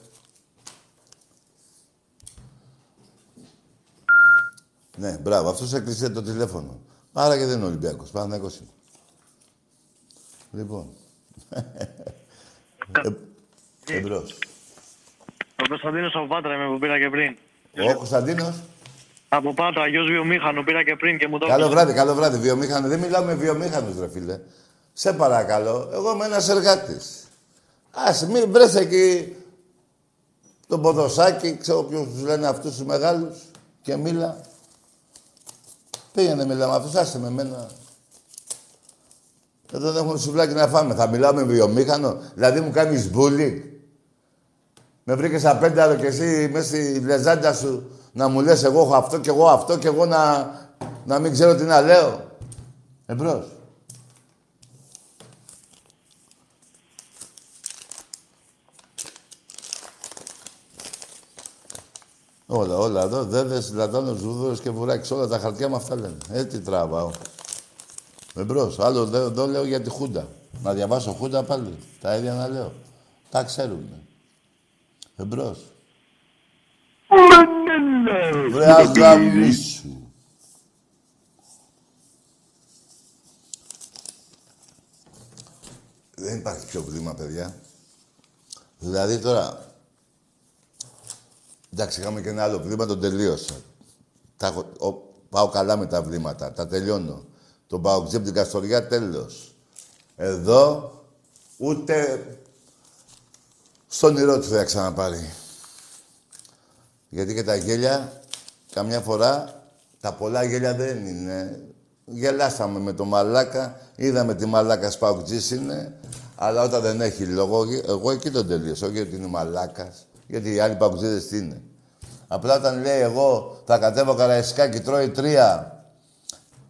Ναι, μπράβο. Αυτός έκλεισε το τηλέφωνο. Άρα και δεν είναι Ολυμπιακός. Παναθηναϊκός είναι. Λοιπόν. ε, εμπρός. Ο Κωνσταντίνος από Πάτρα είμαι που πήρα και πριν. Ο Κωνσταντίνος; Από Πάτρα, γιος βιομήχανο, πήρα και πριν και μου το Καλό βράδυ, καλό βράδυ. Βιομήχανο. Δεν μιλάω με βιομήχανους, ρε φίλε. Σε παρακαλώ. Εγώ είμαι ένας εργάτης. Ας μην βρες εκεί τον ποδοσάκι, ξέρω ποιους τους λένε αυτούς τους μεγάλους και μίλα. Πήγαινε μιλά με αυτούς, άσε με μένα. Εδώ δεν έχουμε σουβλάκι να φάμε. Θα μιλάω με βιομήχανο. Δηλαδή μου κάνεις bullying. Με βρήκες απένταρο και εσύ μέσα στη λεζάντα σου να μου λες εγώ έχω αυτό και εγώ αυτό και εγώ να, να μην ξέρω τι να λέω. Εμπρός. Όλα, όλα εδώ, δέδες, λατάνος, βούδωρος και βουράκης, όλα τα χαρτιά με αυτά λένε. Έτσι τραβάω. Εμπρός. Άλλο εδώ, εδώ λέω για τη Χούντα. Να διαβάσω Χούντα πάλι. Τα ίδια να λέω. Τα ξέρουμε. Εμπρός. Βρε αγαμίσου. Δεν υπάρχει πιο βλήμα, παιδιά. Δηλαδή τώρα... Εντάξει, είχαμε και ένα άλλο βλήμα, το τελείωσα. Τα έχω- ο- πάω καλά με τα βλήματα, τα τελειώνω. Τον πάω από την Καστοριά, τέλος. Εδώ, ούτε στον όνειρό του θα ξαναπάρει. Γιατί και τα γέλια, καμιά φορά, τα πολλά γέλια δεν είναι. Γελάσαμε με το μαλάκα, είδαμε τι μαλάκα σπαουτζής είναι, αλλά όταν δεν έχει λόγο, εγώ εκεί τον τελείωσα, όχι ότι είναι μαλάκας, γιατί οι άλλοι παουτζίδες τι είναι. Απλά όταν λέει εγώ θα κατέβω καραϊσκάκι, τρώει τρία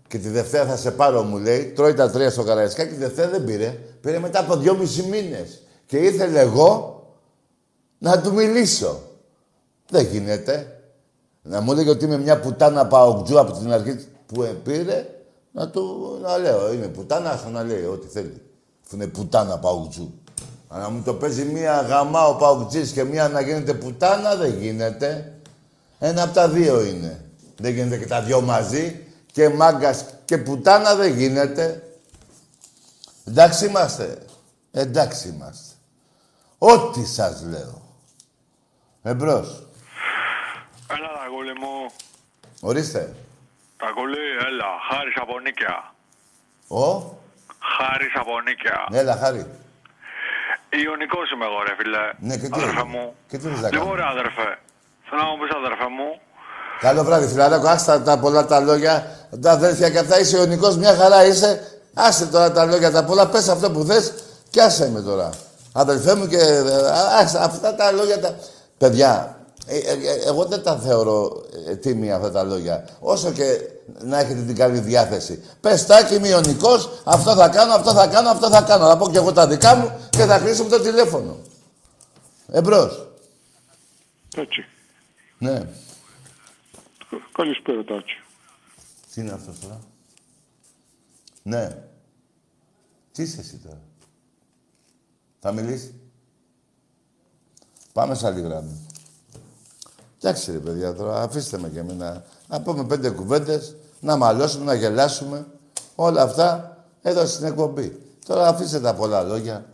και τη Δευτέρα θα σε πάρω, μου λέει. Τρώει τα τρία στο καραϊσκάκι, τη Δευτέρα δεν πήρε. Πήρε μετά από δυόμισι μήνες. Και ήθελε εγώ να του μιλήσω. Δεν γίνεται. Να μου λέγει ότι είμαι μια πουτάνα παοκτζού από την αρχή που ε, πήρε, να του να λέω. Είναι πουτάνα, άστο να λέει ό,τι θέλει. Αφού είναι πουτάνα παοκτζού. Αλλά να μου το παίζει μία γαμά ο παοκτζής και μία να γίνεται πουτάνα, δεν γίνεται. Ένα από τα δύο είναι. Δεν γίνεται και τα δυο μαζί. Και μάγκας και πουτάνα δεν γίνεται. Εντάξει είμαστε. Εντάξει είμαστε. Ό,τι σας λέω. Εμπρός. Έλα, Ταγούλη μου. Ορίστε. Ταγούλη, έλα. Χάρης από Νίκαια. Ο; Χάρης από Νίκαια. Έλα, χάρη. Ιωνικός είμαι εγώ, ρε φίλε. Ναι, και τι Αδερφέ έγινε; μου. Και τι θες να Λοιπόν, κάνω. ρε αδερφέ. Θέλω να μου πεις, αδερφέ μου, Καλό βράδυ, φιλαράκο. Άστα τα πολλά τα λόγια. Τα αδέρφια και αυτά είσαι ιονικός, μια χαρά είσαι. Άσε τώρα τα λόγια τα πολλά. Πες αυτό που θες και άσε με τώρα. Αδελφέ μου και... ε, Άσε αυτά τα λόγια τα... Παιδιά, ε, ε, ε, εγώ δεν τα θεωρώ ε, τίμια αυτά τα λόγια. Όσο και να έχετε την καλή διάθεση. Πες τάκι, είμαι ιονικός, αυτό θα κάνω, αυτό θα κάνω, αυτό θα κάνω. Θα πω και εγώ τα δικά μου και θα χρήσουμε το τηλέφωνο. Εμπρός. Έτσι. Ναι. Καλησπέρα, Τάκη. Τι είναι αυτός τώρα; Ναι. Τι είσαι εσύ τώρα; Θα μιλήσεις; Πάμε σε άλλη γραμμή. Εντάξει ρε παιδιά, τώρα αφήστε με και εμένα. Να πούμε πέντε κουβέντες, να μαλώσουμε, να γελάσουμε. Όλα αυτά εδώ στην εκπομπή. Τώρα αφήστε τα πολλά λόγια.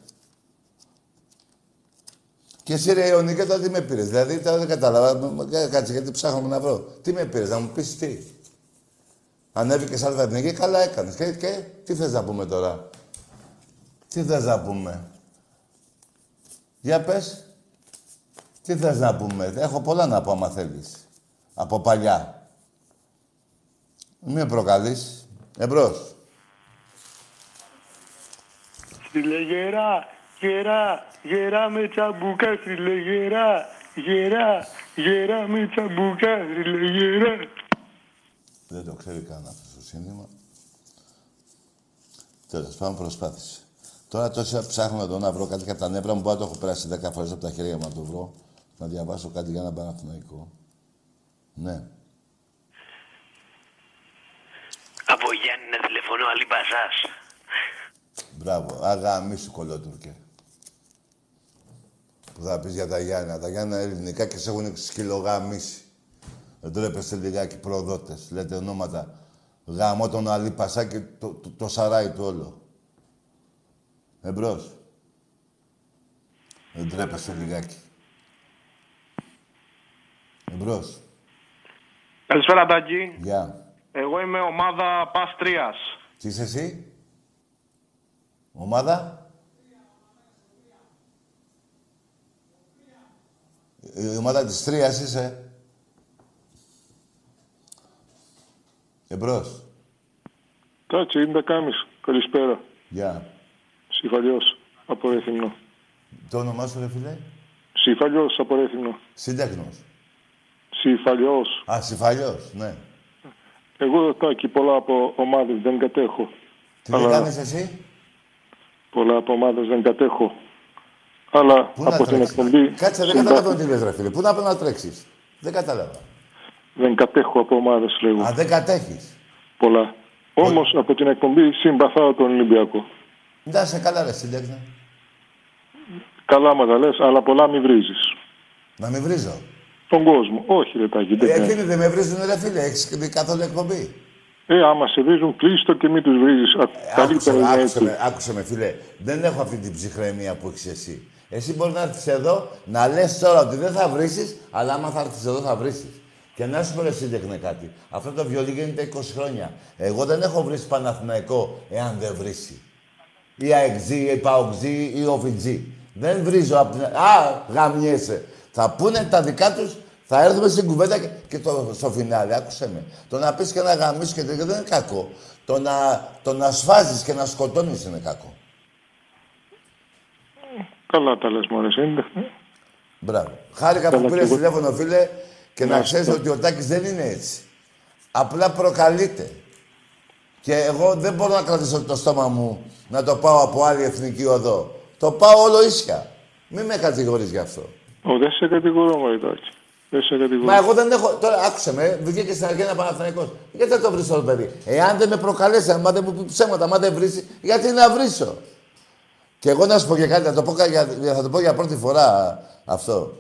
Και εσύ ρε Ιωνίκα, τώρα τι με πήρες; Δηλαδή τώρα δεν κατάλαβα. Κάτσε γιατί ψάχνουμε να βρω. Τι με πήρες, να μου πεις τι; Ανέβηκες άλλη εθνική, καλά έκανες. Και, και τι θες να πούμε τώρα; Τι θες να πούμε; Για πες. Τι θες να πούμε. Έχω πολλά να πω άμα θέλεις. Από παλιά. Μην με προκαλείς. Εμπρός. Στείλε γερά, γερά, γερά με τσαμπουκά, στείλε γερά, γερά, γερά με τσαμπουκά, στείλε γερά. Δεν το ξέρει καν αυτό το σύνθημα. Τέλος πάντων, προσπάθησε. Τώρα τόσο ψάχνω εδώ να βρω κάτι κατά τα νεύρα μου. Μπορεί να το έχω περάσει 10 φορές από τα χέρια μου να το βρω. Να διαβάσω κάτι για ένα Παναθηναϊκό. Ναι. Από Γιάννη να τηλεφωνώ άλλη Μπαζάς. Μπράβο. Αγάμι σου κολότουρκε. Που θα πεις για τα Γιάννα. Τα Γιάννα είναι ελληνικά και σε έχουν σκυλογάμισει. Δεν τρέπεστε λιγάκι προδότες. Λέτε ονόματα. Γαμώ τον Αλή Πασά και το, το, το σαράι του όλο. Εμπρός. Δεν τρέπεστε λιγάκι. Εμπρός. Καλησπέρα, Τάκη. Γεια. Εγώ είμαι ομάδα Παστρίας. Τι είσαι εσύ; Ομάδα; Η ομάδα της Τρίας είσαι. Εμπρός. Τάτσι, είναι τα κάνεις. Καλησπέρα. Γεια. Συφαλιός, από Ρέθυμνο. Το όνομά σου, ρε φίλε; Συφαλιός, από Ρέθυμνο. Σύνταχνος. Συφαλιός. Α, Συφαλιός, ναι. Εγώ, Τάκη, πολλά από ομάδες δεν κατέχω. Τι δεν κάνεις εσύ; Πολλά από ομάδες δεν κατέχω. Αλλά Πού να από την τρέξεις; εκπομπή... Κάτσε, δεν συμπα- καταλαβαίνω τι λες, ρε φίλε. Πού να πρέπει να τρέξεις; Δεν κατάλαβα. Δεν κατέχω από ομάδες, λέγω. Α, δεν κατέχεις; Πολλά. Όμως, από την εκπομπή συμπαθάω τον Ολυμπιακό. Εντάξει, καλά ρε, σύνταξε. Καλά μα τα λες, αλλά πολλά μη βρίζεις. Να μην βρίζω. Τον κόσμο. Όχι, ρε Τάκη, δεν Ε, κάνει. εκείνοι δεν με βρίζουν, ρε φίλε. Έχεις δει καθόλου εκπομπή; Ε, άμα σε βρίζουν, κλείστο και μην τους βρίζεις. Α, Καλύτερα είναι Άκουσε, έτσι. άκουσε, με, άκουσε με, φίλε. Δεν έχω αυτή την ψυχραιμία που έχεις εσύ. Εσύ μπορείς να έρθεις εδώ να λες τώρα ότι δεν θα βρει, αλλά άμα θα έρθεις εδώ θα βρει. Και να σου πω ρε σύντεχνε κάτι. Αυτό το βιολί γίνεται 20 χρόνια. Εγώ δεν έχω βρει Παναθηναϊκό εάν δεν βρίσει. Ή αεξή, ή παοξή, ή οφιτζή. Δεν βρίζω από την... Α, γαμιέσαι. Θα πούνε τα δικά τους, θα έρθουμε στην κουβέντα και, και το, στο φινάλε. Άκουσε με. Το να πεις και να γαμίσεις και τέτοια δεν είναι κακό. Το να, το να σφάζεις και να σκοτώνεις είναι κακό. Καλά τα λες, μωρέ, σύντεχνε. Μπράβο. Χάρηκα που Καλά, πήρες και εγώ. τηλέφωνο, φίλε, και να Να ξέρεις είστε. ότι ο Τάκης δεν είναι έτσι. Απλά προκαλείται. Και εγώ δεν μπορώ να κρατήσω το στόμα μου να το πάω από άλλη εθνική οδό. Το πάω όλο ίσια. Μην με κατηγορείς γι' αυτό. Ω, δεν σε κατηγορώ, μωρέ, Τάκη. Δεν σε κατηγορώ. Μα εγώ δεν έχω. Τώρα άκουσε με, βγήκε στην αρχή ένα Παναθηναϊκός. Γιατί δεν το βρεις το παιδί; Εάν δεν με προκαλέσει, αν δεν μου πεις ψέματα, αν δεν βρεις, γιατί να βρίσω; Και εγώ να σου πω και κάτι, θα το πω, κα- για, θα το πω για πρώτη φορά αυτό.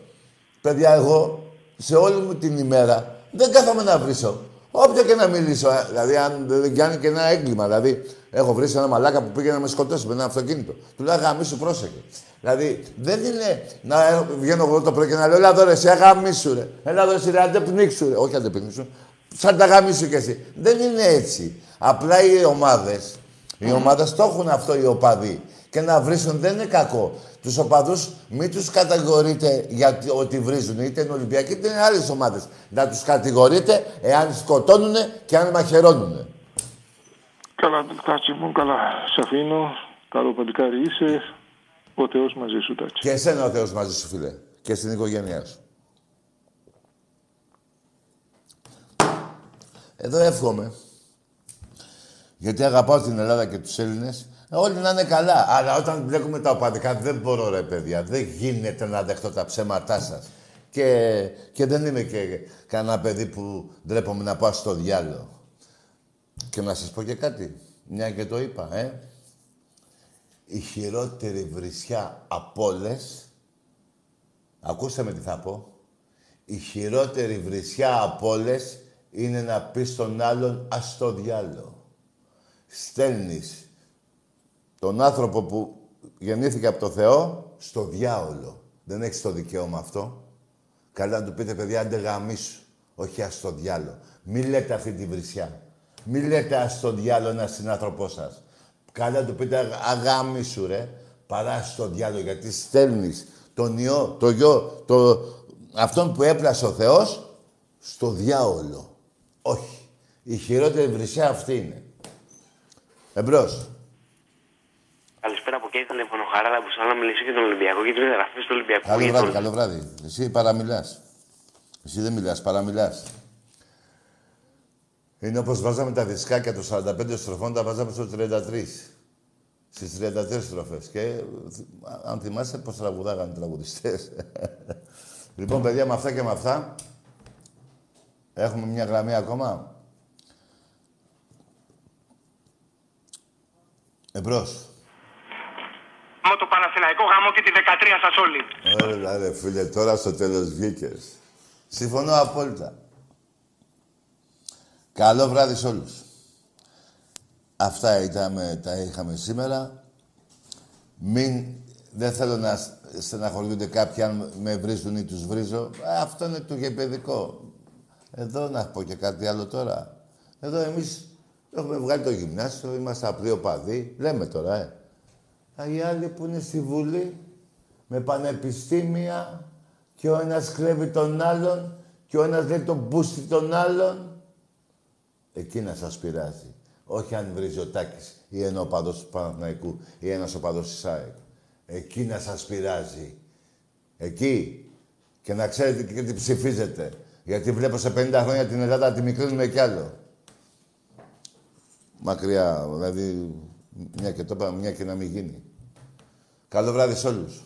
Παιδιά, εγώ σε όλη μου την ημέρα δεν κάθομαι να βρίσω. Όποιο και να μιλήσω, ε, δηλαδή αν δεν κάνει και ένα έγκλημα. Δηλαδή, έχω βρει ένα μαλάκα που πήγε να με σκοτώσει με ένα αυτοκίνητο. Του λέω γαμίσου, πρόσεχε. Δηλαδή, δεν είναι να ε, βγαίνω εγώ το πρωί και να λέω Ελά εδώ ρε, σε αγαμίσου ρε. Ελά εδώ εσύ ρε, αντεπνίξου ρε. Όχι αντεπνίξου. Σαν τα γαμίσου κι εσύ. Δεν είναι έτσι. Απλά οι ομάδες, οι ομάδες το έχουν αυτό οι οπαδοί. Και να βρίσουν δεν είναι κακό. Τους οπαδούς μην τους κατηγορείτε για ότι βρίζουν. Είτε είναι Ολυμπιακοί είτε είναι άλλες ομάδες. Να τους κατηγορείτε εάν σκοτώνουν και αν μαχαιρώνουν. Καλά, Τάκη μου, καλά. Σε αφήνω. Καλό παλικάρι είσαι. Ο Θεός μαζί σου, Τάκη. Και εσένα ο Θεός μαζί σου, φίλε. Και στην οικογένειά σου. Εδώ εύχομαι. Γιατί αγαπάω την Ελλάδα και τους Έλληνες. Όλοι να είναι καλά. Αλλά όταν βλέπουμε τα οπαδικά δεν μπορώ ρε παιδιά. Δεν γίνεται να δεχτώ τα ψέματά σας. Και, και δεν είμαι και κανένα παιδί που ντρέπομαι να πάω στο διάλογο. Και να σας πω και κάτι. Μια και το είπα, ε. Η χειρότερη βρισιά από όλες Ακούστε με τι θα πω. Η χειρότερη βρισιά από όλες είναι να πεις στον άλλον ας το διάλο. Στέλνεις τον άνθρωπο που γεννήθηκε από το Θεό στο διάολο. Δεν έχεις το δικαίωμα αυτό. Καλά να του πείτε, παιδιά, άντε γαμίσου. Όχι ας το διάλο. Μη λέτε αυτή τη βρισιά. Μη λέτε ας το διάλο ένα συνάνθρωπό σας. Καλά να του πείτε αγάμισου ρε. Παρά στο διάλο γιατί στέλνεις τον ιό, το γιο, το, αυτόν που έπλασε ο Θεός στο διάολο. Όχι. Η χειρότερη βρυσιά αυτή είναι. Εμπρός. Καλησπέρα από εκεί, τηλέφωνο Χαράλα που θέλω να μιλήσω για τον Ολυμπιακό και την εγγραφή του Ολυμπιακού. Καλό για βράδυ, τον- καλό βράδυ. Εσύ παραμιλάς. Εσύ δεν μιλάς, παραμιλάς. Είναι όπως βάζαμε τα δισκάκια των 45 στροφών, τα βάζαμε στο 33. Στις 33 στροφές. Και ε, αν θυμάσαι πώς τραγουδάγανε οι τραγουδιστές. λοιπόν, παιδιά, με αυτά και με αυτά, έχουμε μια γραμμή ακόμα. Εμπρός. Με το Παναθηναϊκό γάμο και τη 13 σας όλοι. Έλα ρε φίλε, τώρα στο τέλος βγήκες. Συμφωνώ απόλυτα. Καλό βράδυ σε όλους. Αυτά ήταν, τα είχαμε σήμερα. Μην... Δεν θέλω να σ- στεναχωριούνται κάποιοι αν με βρίζουν ή τους βρίζω. Ε, αυτό είναι το γεπαιδικό. Εδώ να πω και κάτι άλλο τώρα. Εδώ εμείς έχουμε βγάλει το γυμνάσιο, είμαστε απλοί οπαδοί. Λέμε τώρα, ε. Α, Οι άλλοι που είναι στη Βουλή, με πανεπιστήμια και ο ένας κλέβει τον άλλον και ο ένας λέει τον μπούστι τον άλλον. Εκεί να σας πειράζει. Όχι αν βρίζει ο Τάκης ή ένα οπαδός του Παναθηναϊκού ή ένας οπαδός της ΑΕΚ. Εκεί να σας πειράζει. Εκεί. Και να ξέρετε και τι ψηφίζετε. Γιατί βλέπω σε 50 χρόνια την Ελλάδα να τη μικρύνουμε κι άλλο. Μακριά, δηλαδή, μια και το είπα, μια και να μην γίνει. Καλό βράδυ σε όλους.